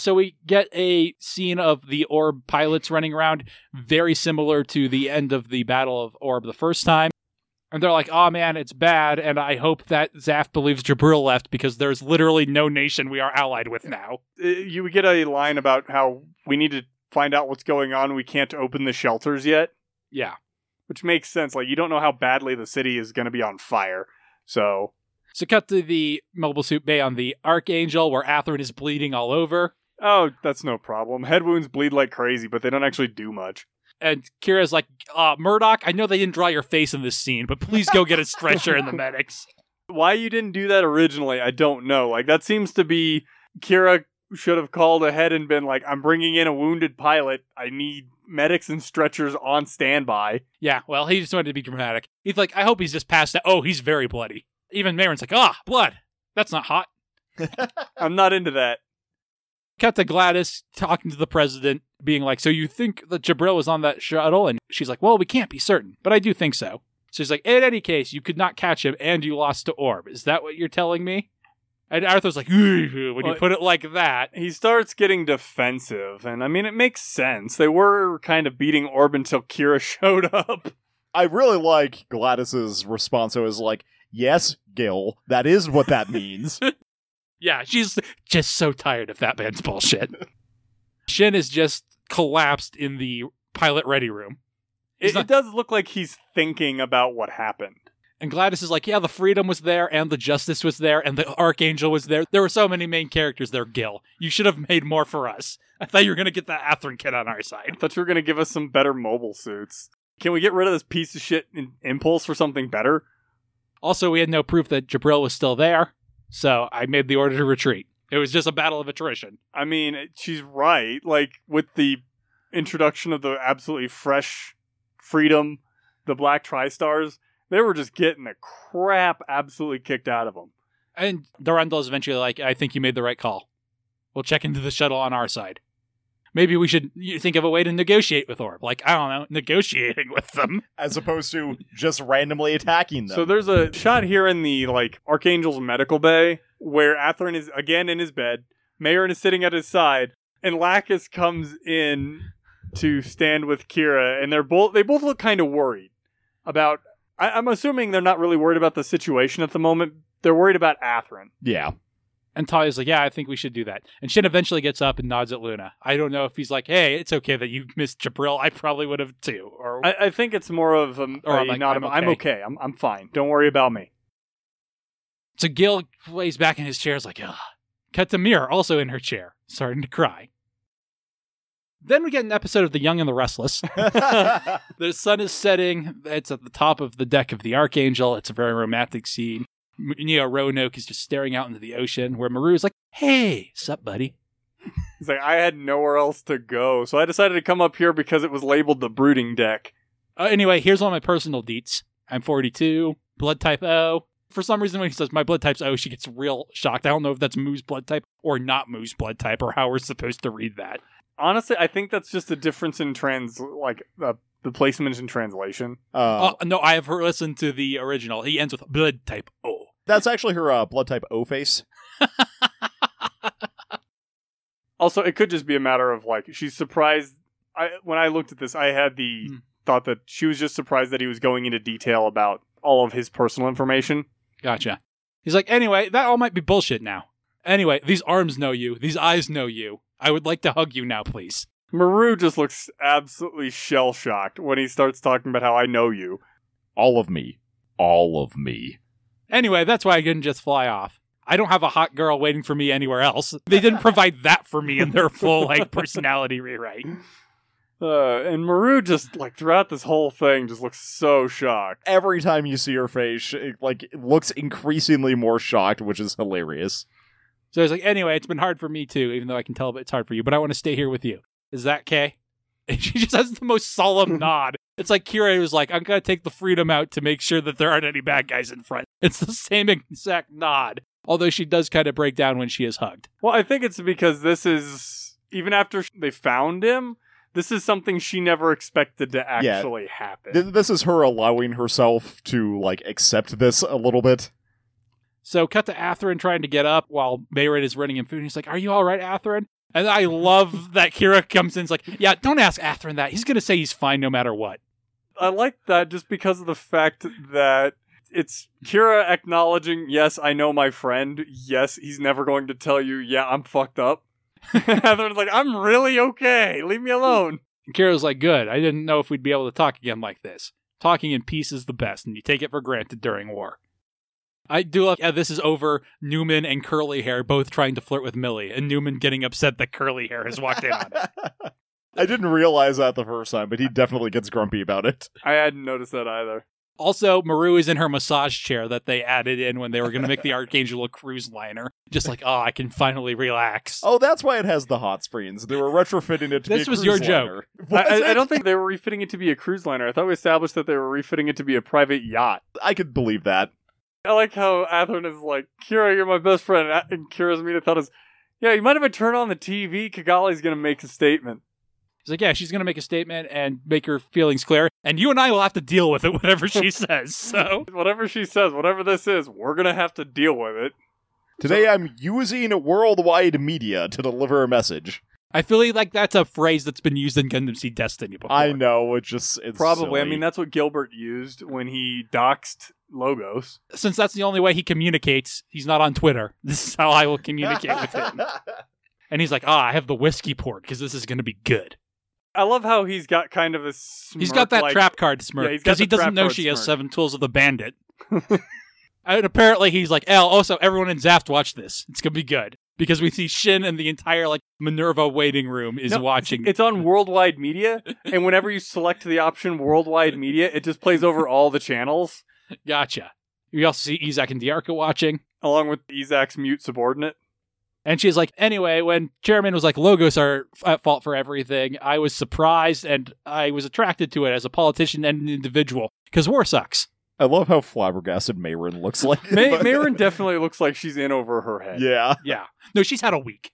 So we get a scene of the Orb pilots running around, very similar to the end of the Battle of Orb the first time. And they're like, oh man, it's bad, and I hope that Zaft believes Djibril left because there's literally no nation we are allied with now. uh, you get a line about how we need to find out what's going on. We can't open the shelters yet, Yeah. which makes sense. Like, you don't know how badly the city is going to be on fire. So, So cut to the mobile suit bay on the Archangel where Athrun is bleeding all over. Oh, that's no problem. Head wounds bleed like crazy, but they don't actually do much. And Kira's like, uh, Murdoch, I know they didn't draw your face in this scene, but please go get a stretcher and the medics. Why you didn't do that originally, I don't know. Like, that seems to be Kira should have called ahead and been like, I'm bringing in a wounded pilot. I need medics and stretchers on standby. Yeah, well, he just wanted to be dramatic. He's like, I hope he's just passed out. Oh, he's very bloody. Even Meyrin's like, ah, blood. That's not hot. I'm not into that. Cut to Gladys talking to the president, being like, So you think that Djibril was on that shuttle? And she's like, Well, we can't be certain, but I do think so. So he's like, In any case, you could not catch him and you lost to Orb. Is that what you're telling me? And Arthur's like, "Ooh," when you put it like that. He starts getting defensive, and I mean, it makes sense. They were kind of beating Orb until Kira showed up. I really like Gladys's response. It was like, "Yes, Gil, that is what that means." Yeah, she's just so tired of that man's bullshit. Shin is just collapsed in the pilot ready room. It, not- it does look like he's thinking about what happened. And Gladys is like, yeah, the freedom was there, and the justice was there, and the archangel was there. There were so many main characters there, Gil. You should have made more for us. I thought you were gonna get that Athrun kid on our side. I thought you were going to give us some better mobile suits. Can we get rid of this piece of shit in impulse for something better? Also, we had no proof that Djibril was still there, so I made the order to retreat. It was just a battle of attrition. I mean, she's right. Like with the introduction of the absolutely fresh freedom, the black tri-stars, they were just getting the crap absolutely kicked out of them. And Durandal's eventually like, I think you made the right call. We'll check into the shuttle on our side. Maybe we should think of a way to negotiate with Orb. Like, I don't know, negotiating with them. as opposed to just randomly attacking them. So there's a shot here in the like Archangel's medical bay where Athrun is again in his bed, Meyrin is sitting at his side, and Lacus comes in to stand with Kira, and they're both they both look kind of worried about. I, I'm assuming they're not really worried about the situation at the moment. They're worried about Athrun. yeah, And Talia's like, yeah, I think we should do that. And Shin eventually gets up and nods at Luna. I don't know if he's like, hey, it's okay that you missed Djibril. I probably would have too. Or I, I think it's more of um, Or a I'm like, not I'm of, I'm okay. okay. I'm I'm fine. Don't worry about me. so Gil lays back in his chair, is like, ugh. Cut to also in her chair, starting to cry. Then we get an episode of The Young and the Restless. the sun is setting. It's at the top of the deck of the Archangel. It's a very romantic scene. M- know, Roanoke is just staring out into the ocean, where Murrue is like, "Hey, sup, buddy?" He's like, I had nowhere else to go, so I decided to come up here because it was labeled the brooding deck. Uh, anyway, here's all my personal deets. I'm 42, blood type O. For some reason, when he says my blood type's O, she gets real shocked. I don't know if that's Mu's blood type or not Mu's blood type, or how we're supposed to read that. Honestly, I think that's just a difference in trans, like uh, the placement in translation. uh, Oh no, I have listened to the original. He ends with blood type O. that's actually her uh, blood type O face. Also, it could just be a matter of like she's surprised. I when I looked at this, I had the Hmm. thought that she was just surprised that he was going into detail about all of his personal information. Gotcha. He's like, anyway, that all might be bullshit now. Anyway, these arms know you. These eyes know you. I would like to hug you now, please. Murrue just looks absolutely shell shocked when he starts talking about how I know you. All of me, all of me. Anyway, that's why I didn't just fly off. I don't have a hot girl waiting for me anywhere else. They didn't provide that for me in their full like personality rewrite. Uh, and Murrue just like throughout this whole thing just looks so shocked. Every time you see her face, it, like it looks increasingly more shocked, which is hilarious. So he's like, anyway, it's been hard for me too, even though I can tell it's hard for you, but I want to stay here with you. Is that okay? And she just has the most solemn nod. It's like Kira was like, I'm going to take the freedom out to make sure that there aren't any bad guys in front. It's the same exact nod. Although she does kind of break down when she is hugged. Well, I think it's because this is even after they found him, this is something she never expected to Yeah. actually happen. Th- this is her allowing herself to like accept this a little bit. So cut to Athrun trying to get up while Meyrin is running him food. He's like, Are you all right, Athrun? And I love that Kira comes in is like, Yeah, don't ask Athrun that. He's going to say he's fine no matter what. I like that just because of the fact that it's Kira acknowledging, yes, I know my friend. Yes, he's never going to tell you, yeah, I'm fucked up. Athrun's like, I'm really okay. Leave me alone. And Kira's like, Good. I didn't know if we'd be able to talk again like this. Talking in peace is the best, and you take it for granted during war. I do love, yeah, this is over Neumann and Curly Hair both trying to flirt with Millie, and Neumann getting upset that Curly Hair has walked in on it. I didn't realize that the first time, but he definitely gets grumpy about it. I hadn't noticed that either. Also, Murrue is in her massage chair that they added in when they were going to make the Archangel a cruise liner. Just like, oh, I can finally relax. Oh, that's why it has the hot springs. They were retrofitting it to This be a was your joke. liner. I, Was I- I don't think they were refitting it to be a cruise liner. I thought we established that they were refitting it to be a private yacht. I could believe that. I like how Athrun is like, Kira, you're my best friend. And- And Kira's immediate thought is, yeah, you might have a turn on the TV? Cagalli's going to make a statement. He's like, yeah, she's going to make a statement and make her feelings clear, and you and I will have to deal with it, whatever she says. So, Whatever she says, whatever this is, we're going to have to deal with it. Today I'm using worldwide media to deliver a message. I feel like that's a phrase that's been used in Gundam Seed Destiny before. I know, it's just it's Probably. I mean, that's what Gilbert used when he doxed Logos. Since that's the only way he communicates, he's not on Twitter. This is how I will communicate with him. And he's like, ah, I have the whiskey port because this is going to be good. I love how he's got kind of a smirk, He's got that like, trap card smirk Yeah, he's because he doesn't know card she has seven tools of the bandit. and apparently he's like, L, also everyone in Zaft watch this. It's gonna be good. Because we see Shin and the entire like Minerva waiting room is No, watching. It's on worldwide media, and whenever you select the option worldwide media, it just plays over all the channels, gotcha. We also see Izak and Dearka watching. along with Isaac's mute subordinate. And she's like, anyway, when Chairman was like, logos are f- at fault for everything, I was surprised and I was attracted to it as a politician and an individual because war sucks. I love how flabbergasted Meyrin looks like. May- but- Meyrin definitely looks like she's in over her head. Yeah. Yeah. No, she's had a week.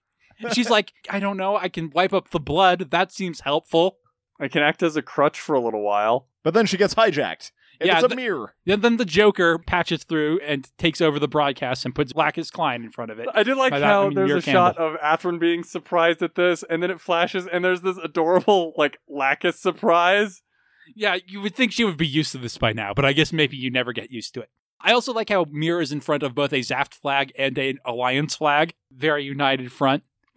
She's like, I don't know, I can wipe up the blood. That seems helpful. I can act as a crutch for a little while. But then she gets hijacked. And Yeah, it's a th- mirror. Then, then the Joker patches through and takes over the broadcast and puts Lacus Clyne in front of it. I did like that, how I mean there's Muir a shot of Athrun being surprised at this, and then it flashes, and there's this adorable, like, Lacus surprise. Yeah, you would think she would be used to this by now, but I guess maybe you never get used to it. I also like how Meer is in front of both a Zaft flag and an Alliance flag. Very united front.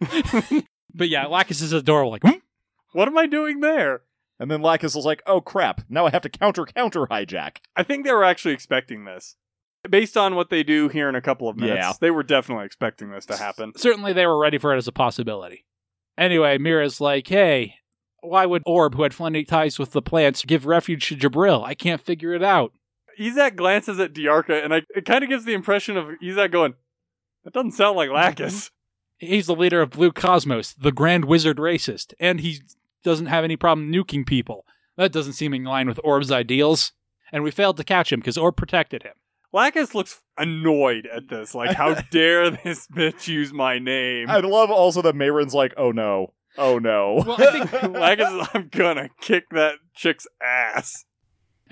but yeah, Lacus is adorable. Like, hmm? What am I doing there? And then Lacus is like, oh crap, now I have to counter counter hijack. I think they were actually expecting this. Based on what they do here in a couple of minutes, Yeah. they were definitely expecting this to happen. certainly they were ready for it as a possibility. Anyway, Meer's like, hey, why would Orb, who had friendly ties with the plants, give refuge to Djibril? I can't figure it out. Izak glances at Dearka, and I, it kind of gives the impression of Izak going, that doesn't sound like Lacus. He's the leader of Blue Cosmos, the Grand Wizard racist, and he doesn't have any problem nuking people. That doesn't seem in line with Orb's ideals. And we failed to catch him because Orb protected him. Lacus looks annoyed at this. Like, how dare this bitch use my name? I love also that Meyrin's like, oh no, oh no. Well, I think Lacus is, I'm gonna kick that chick's ass.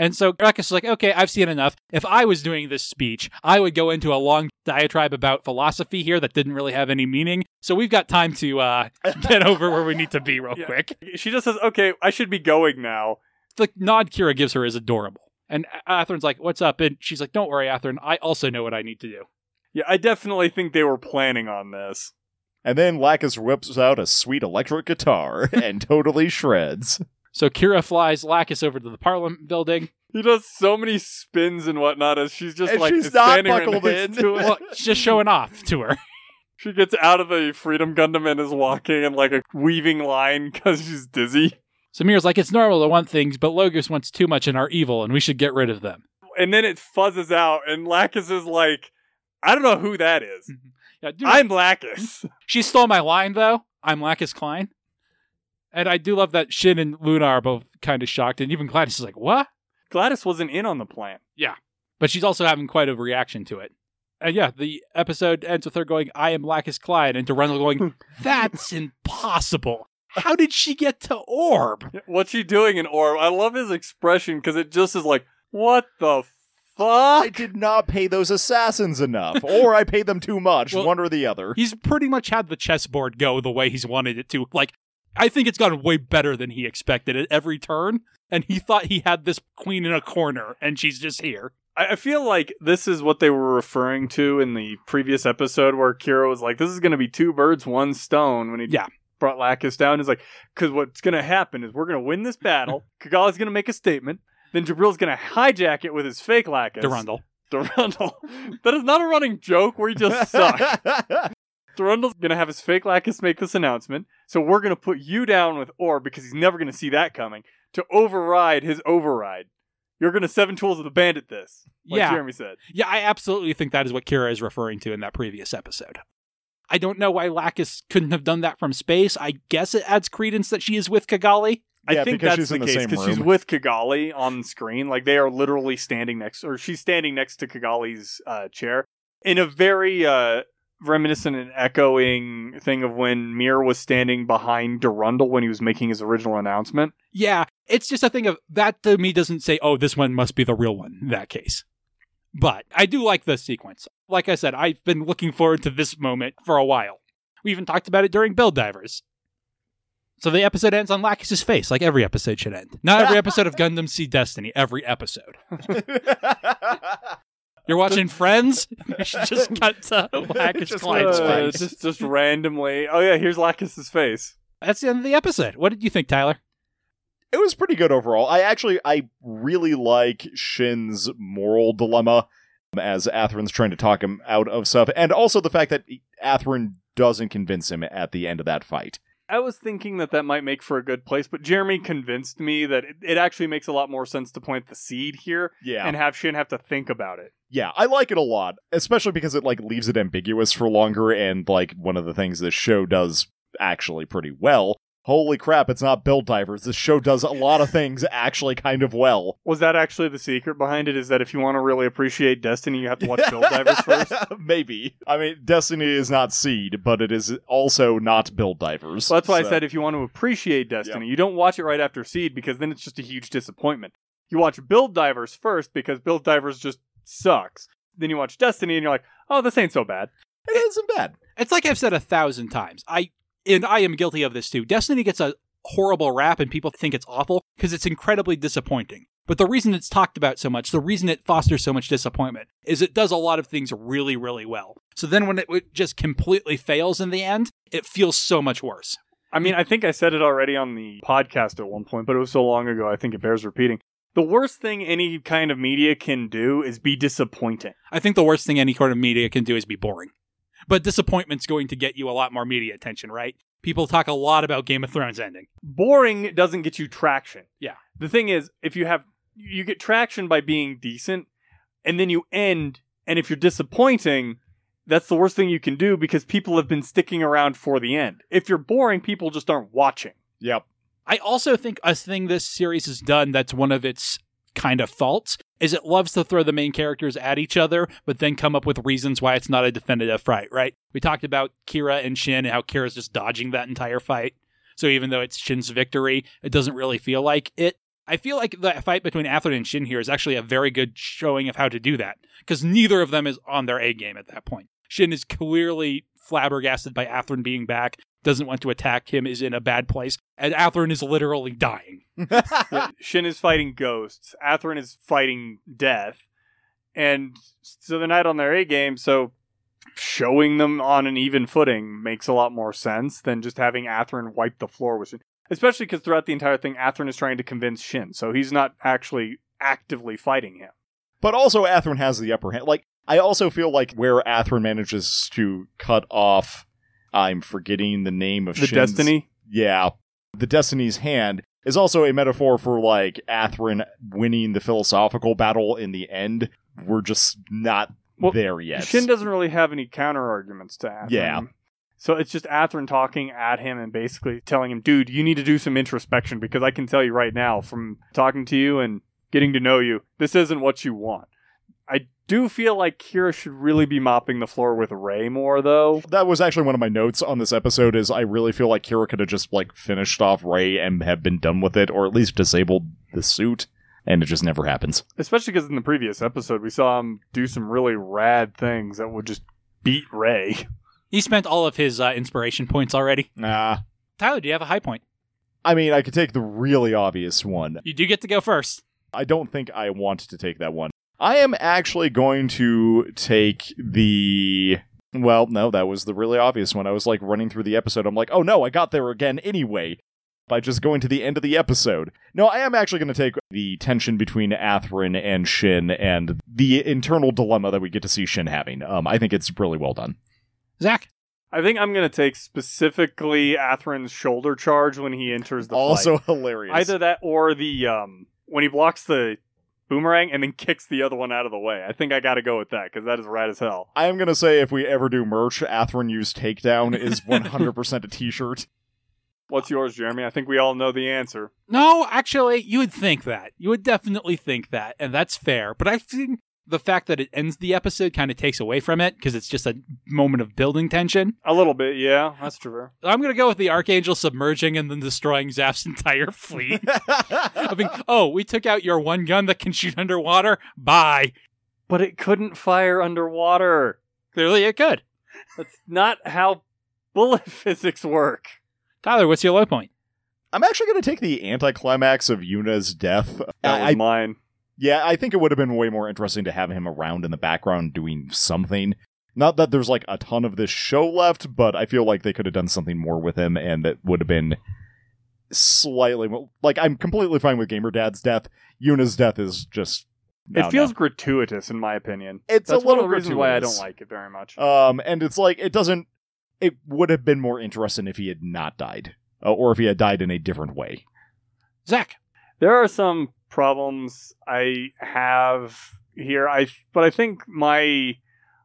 And so Ruckus is like, okay, I've seen enough. If I was doing this speech, I would go into a long diatribe about philosophy here that didn't really have any meaning. So we've got time to uh, get over where we need to be real Yeah. quick. She just says, okay, I should be going now. The nod Kira gives her is adorable. And Athrun's like, what's up? And she's like, don't worry, Athrun. I also know what I need to do. Yeah, I definitely think they were planning on this. And then Lacus whips out a sweet electric guitar and totally shreds. So Kira flies Lacus over to the Parliament building. He does so many spins and whatnot as she's just And like she's not standing right buckled next in. to it. Well, just showing off to her. She gets out of the Freedom Gundam and is walking in like a weaving line because she's dizzy. So Meer's like, it's normal to want things, but Logos wants too much and are evil, and we should get rid of them. And then it fuzzes out, and Lacus is like, I don't know who that is. Mm-hmm. Yeah, dude, I'm Lacus. She stole my line, though. I'm Lacus Clyne. And I do love that Shin and Luna are both kind of shocked, and even Gladys is like, what? Gladys wasn't in on the plan. Yeah, but she's also having quite a reaction to it. And yeah, the episode ends with her going, I am Lacus Clyne, and Durandal going, That's impossible. How did she get to Orb? What's she doing in Orb? I love his expression because it just is like, what the I did not pay those assassins enough, or I paid them too much, Well- one or the other. He's pretty much had the chessboard go the way he's wanted it to. Like, I think it's gone way better than he expected at every turn. And he thought he had this queen in a corner, and she's just here. I I feel like this is what they were referring to in the previous episode where Kira was like, this is going to be two birds, one stone when he Yeah. brought Lacus down. He's like, because what's going to happen is we're going to win this battle. Cagalli's going to make a statement. Then Djibril's going to hijack it with his fake Lacus. Durandal. Durandal. that is not a running joke where he just sucks. Durandal's going to have his fake Lacus make this announcement. So we're going to put you down with Orb because he's never going to see that coming to override his override. You're gonna seven tools of the bandit this. Like Yeah. Jeremy said. Yeah, I absolutely think that is what Kira is referring to in that previous episode. I don't know why Lacus couldn't have done that from space. I guess it adds credence that she is with Cagalli. I Yeah, think that's the the case because she's with Cagalli on screen. Like they are literally standing next, or she's standing next to Cagalli's uh, chair in a very uh, reminiscent and echoing thing of when Meer was standing behind Durandal when he was making his original announcement. Yeah, it's just a thing of that to me doesn't say, oh, this one must be the real one in that case. But I do like this sequence. Like I said, I've been looking forward to this moment for a while. We even talked about it during Build Divers. So the episode ends on Lacus's face, like every episode should end. Not every episode of Gundam Seed Destiny, every episode. You're watching Friends? You should just cut to Lacus Just, Clyne's uh, face. just just randomly. Oh yeah, here's Lacus's face. That's the end of the episode. What did you think, Tyler? it was pretty good overall. I actually I really like Shin's moral dilemma as Athrun's trying to talk him out of stuff, and also the fact that Athrun doesn't convince him at the end of that fight. I was thinking that that might make for a good place, but Jeremy convinced me that it, it actually makes a lot more sense to plant the seed here Yeah, and have Shin have to think about it. yeah, I like it a lot, especially because it like leaves it ambiguous for longer, and like one of the things this show does actually pretty well. Holy crap, it's not Build Divers. This show does a lot of things actually kind of well. Was that actually the secret behind it? Is that if you want to really appreciate Destiny, you have to watch Build Divers first? Maybe. I mean, Destiny is not Seed, but it is also not Build Divers. Well, that's why I said if you want to appreciate Destiny, you don't watch it right after Seed because then it's just a huge disappointment. You watch Build Divers first because Build Divers just sucks. Then you watch Destiny and you're like, oh, this ain't so bad. it isn't bad. It's like I've said a thousand times. I and I am guilty of this too. Destiny gets a horrible rap and people think it's awful because it's incredibly disappointing. But the reason it's talked about so much, the reason it fosters so much disappointment, is it does a lot of things really, really well. So then when it just completely fails in the end, it feels so much worse. I mean, I think I said it already on the podcast at one point, but it was so long ago, I think it bears repeating. The worst thing any kind of media can do is be disappointing. I think the worst thing any kind of media can do is be boring. But disappointment's going to get you a lot more media attention, right? People talk a lot about Game of Thrones ending. Boring doesn't get you traction. Yeah. The thing is, if you have, you get traction by being decent, and then you end, and if you're disappointing, that's the worst thing you can do because people have been sticking around for the end. If you're boring, people just aren't watching. Yep. I also think a thing this series has done that's one of its kind of faults is it loves to throw the main characters at each other, but then come up with reasons why it's not a definitive fight, right? We talked about Kira and Shin and how Kira's just dodging that entire fight. So even though it's Shin's victory, it doesn't really feel like it. I feel like the fight between Athrun and Shin here is actually a very good showing of how to do that, because neither of them is on their A game at that point. Shin is clearly flabbergasted by Athrun being back, doesn't want to attack him, is in a bad place, and Athrun is literally dying. Yeah, Shin is fighting ghosts. Athrun is fighting death. And so they're not on their A game, so showing them on an even footing makes a lot more sense than just having Athrun wipe the floor with Shin. Especially because throughout the entire thing, Athrun is trying to convince Shin, so he's not actually actively fighting him. But also, Athrun has the upper hand. Like, I also feel like where Athrun manages to cut off, I'm forgetting the name of The Shin's- Destiny? Yeah, the Destiny's hand is also a metaphor for like Athrun winning the philosophical battle in the end. We're just not Well, there yet. Shin doesn't really have any counter arguments to Athrun. Yeah. So it's just Athrun talking at him and basically telling him, dude, you need to do some introspection because I can tell you right now from talking to you and getting to know you, this isn't what you want. I do feel like Kira should really be mopping the floor with Ray more, though. that was actually one of my notes on this episode is I really feel like Kira could have just like finished off Ray and have been done with it or at least disabled the suit and it just never happens. Especially because in the previous episode, we saw him do some really rad things that would just beat Ray. He spent all of his uh, inspiration points already. Nah. Tyler, do you have a high point? I mean, I could take the really obvious one. You do get to go first. I don't think I want to take that one. I am actually going to take the. Well, no, that was the really obvious one. I was like running through the episode. I'm like, oh no, I got there again anyway by just going to the end of the episode. No, I am actually going to take the tension between Athrun and Shin and the internal dilemma that we get to see Shin having. Um, I think it's really well done. Zach. I think I'm going to take specifically Athrun's shoulder charge when he enters the fight. also hilarious. Either that or the um when he blocks the boomerang and then kicks the other one out of the way. I think I got to go with that because that is rad as hell. I am gonna say if we ever do merch, Athrun U's takedown is 100% a t-shirt. What's yours, Jeremy? I think we all know the answer. No, actually, you would think that. You would definitely think that, and that's fair. But I think the fact that it ends the episode kind of takes away from it because it's just a moment of building tension. A little bit, yeah, that's true. I'm going to go with the Archangel submerging and then destroying Zaft's entire fleet. I mean, oh, we took out your one gun that can shoot underwater. Bye. But it couldn't fire underwater. Clearly, it could. That's not how bullet physics work. Tyler, what's your low point? I'm actually gonna take the anticlimax of Yuna's death. That was I, mine. Yeah, I think it would have been way more interesting to have him around in the background doing something. Not that there's like a ton of this show left, but I feel like they could have done something more with him, and that would have been slightly mo- like I'm completely fine with Gamer Dad's death. Yuna's death is just no, it feels no. gratuitous, in my opinion. it's That's a one little of the reasons why I don't like it very much. Um, and it's like it doesn't. It would have been more interesting if he had not died, uh, or if he had died in a different way. Zach. there are some problems I have here. I but I think my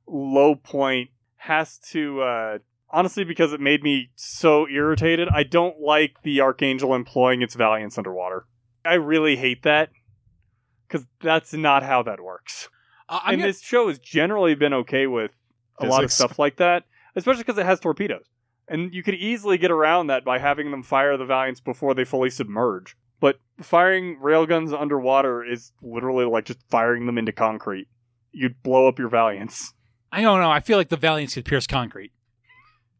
low point has to uh, honestly because it made me so irritated. I don't like the Archangel employing its Valiants underwater. I really hate that because that's not how that works. Uh, and gonna- this show has generally been okay with a lot of stuff like that, especially because it has torpedoes. And you could easily get around that by having them fire the Valiants before they fully submerge. But firing railguns underwater is literally like just firing them into concrete. You'd blow up your Valiants. I don't know. I feel like the Valiants could pierce concrete.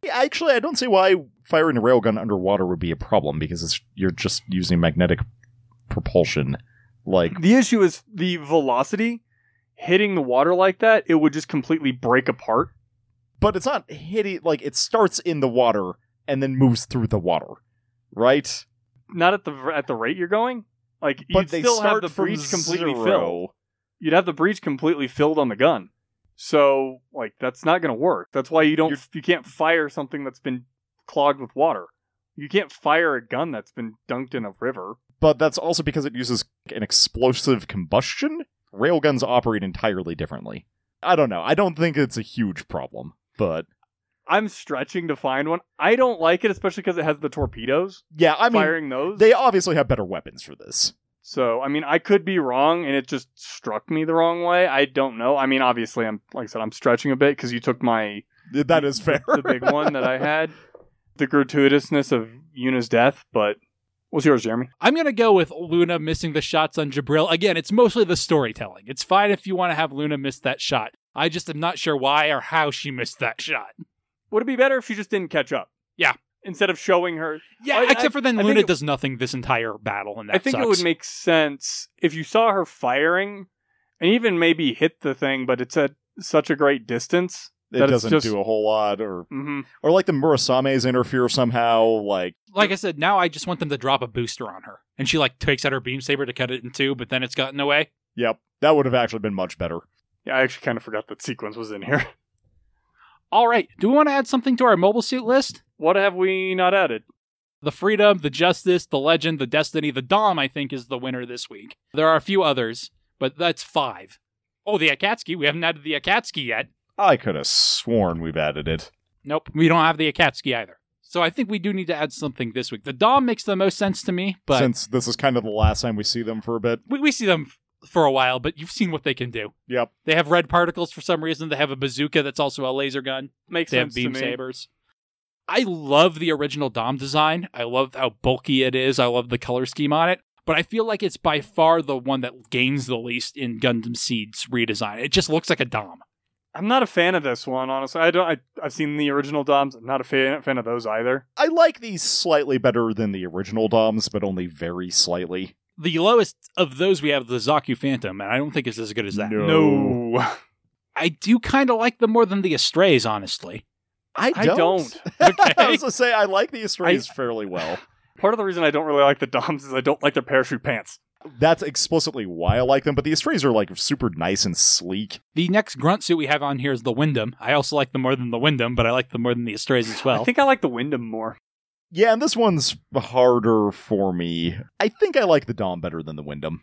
Yeah, actually, I don't see why firing a railgun underwater would be a problem because it's, you're just using magnetic propulsion. Like, The issue is the velocity hitting the water like that, it would just completely break apart. but it's not hitting. Like, it starts in the water and then moves through the water, right? Not at the at the rate you're going. Like But you'd they still start have the breach completely zero. filled. you'd have the breach completely filled on the gun. So, like, that's not going to work. That's why you don't, You're- you can't fire something that's been clogged with water. You can't fire a gun that's been dunked in a river. But that's also because it uses an explosive combustion. Railguns operate entirely differently. I don't know. I don't think it's a huge problem, but I'm stretching to find one. I don't like it, especially because it has the torpedoes. yeah, I mean, firing those. they obviously have better weapons for this. so, I mean, I could be wrong, and it just struck me the wrong way. I don't know. I mean, obviously, I'm like I said, I'm stretching a bit because you took my That is fair. the big one that I had, the gratuitousness of Yuna's death. But what's yours, Jeremy? I'm going to go with Luna missing the shots on Djibril. Again, it's mostly the storytelling. It's fine if you want to have Luna miss that shot. I just am not sure why or how she missed that shot. Would it be better if she just didn't catch up? Yeah. Instead of showing her, Yeah, I- except I- for then I Luna it- does nothing this entire battle, and that I think it would make sense if you saw her firing, and even maybe hit the thing, but it's at such a great distance. it that it's doesn't just- do a whole lot, or hmm or like the Murasames interfere somehow. Like like I said, now I just want them to drop a booster on her, and she like takes out her beam saber to cut it in two, but then it's gotten away. Yep, that would have actually been much better. Yeah, I actually kind of forgot that sequence was in here. All right, do we want to add something to our mobile suit list? What have we not added? The Freedom, the Justice, the Legend, the Destiny, the Dom, I think, is the winner this week. There are a few others, but that's five. Oh, the Akatsuki. We haven't added the Akatsuki yet. I could have sworn we've added it. Nope, we don't have the Akatsuki either. So I think we do need to add something this week. The Dom makes the most sense to me, but Since this is kind of the last time we see them for a bit. we, we see them f- for a while, but you've seen what they can do. Yep. They have red particles for some reason. They have a bazooka that's also a laser gun. Makes They have sense beam to me. sabers. I love the original Dom design. I love how bulky it is. I love the color scheme on it. But I feel like it's by far the one that gains the least in Gundam Seed's redesign. It just looks like a Dom. I'm not a fan of this one, honestly. I don't. I, I've seen the original Doms. I'm not a fan, fan of those either. I like these slightly better than the original DOMs, but only very slightly. The lowest of those we have the Zaku Phantom, and I don't think it's as good as that. No. No, I do kind of like them more than the Astrays, honestly. I I don't. don't. Okay. I was gonna say I like the Astrays fairly well. Part of the reason I don't really like the Doms is I don't like their parachute pants. That's explicitly why I like them, but the Astrays are like super nice and sleek. The next grunt suit we have on here is the Windam. I also like them more than the Windam, but I like them more than the Astrays as well. I think I like the Windam more. Yeah, and this one's harder for me. I think I like the Dom better than the Windam.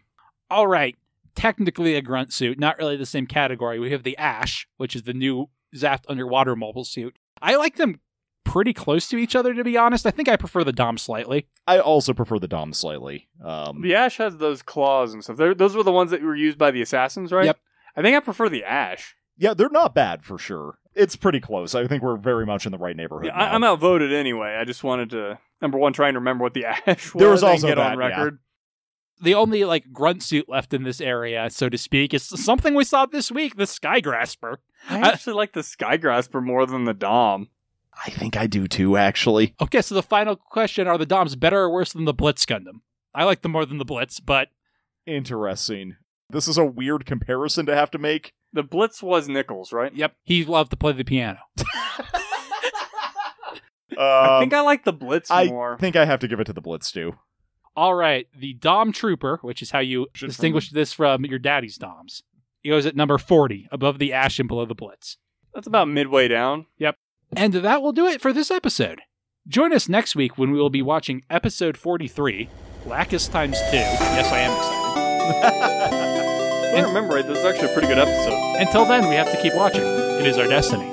All right. technically a grunt suit, not really the same category. We have the Ash, which is the new Zaft underwater mobile suit. I like them pretty close to each other, to be honest. I think I prefer the Dom slightly. I also prefer the Dom slightly. Um, The Ash has those claws and stuff. They're, those were the ones that were used by the assassins, right? Yep. I think I prefer the Ash. yeah, they're not bad for sure. It's pretty close. I think we're very much in the right neighborhood. Yeah, I, now. I'm outvoted anyway. I just wanted to number one try and remember what the Ash was. There was also get that, on yeah. record. The only like grunt suit left in this area, so to speak, is something we saw this week, the Sky Grasper. I I- actually like the Sky Grasper more than the Dom. I think I do too, actually. Okay, so the final question are the Doms better or worse than the Blitz Gundam? I like them more than the Blitz, but Interesting. This is a weird comparison to have to make. The Blitz was Nicol's, right? yep, he loved to play the piano. I Um, think I like the Blitz more. I more. think I have to give it to the Blitz too. All right, the Dom Trooper, which is how you Should distinguish this from your daddy's Doms, he goes at number 40, above the Ash and below the Blitz. That's about midway down. Yep. And that will do it for this episode. Join us next week when we will be watching episode 43, Lacus times 2. Yes, I am excited. I remember right, this is actually a pretty good episode. Until then, we have to keep watching. It is our destiny.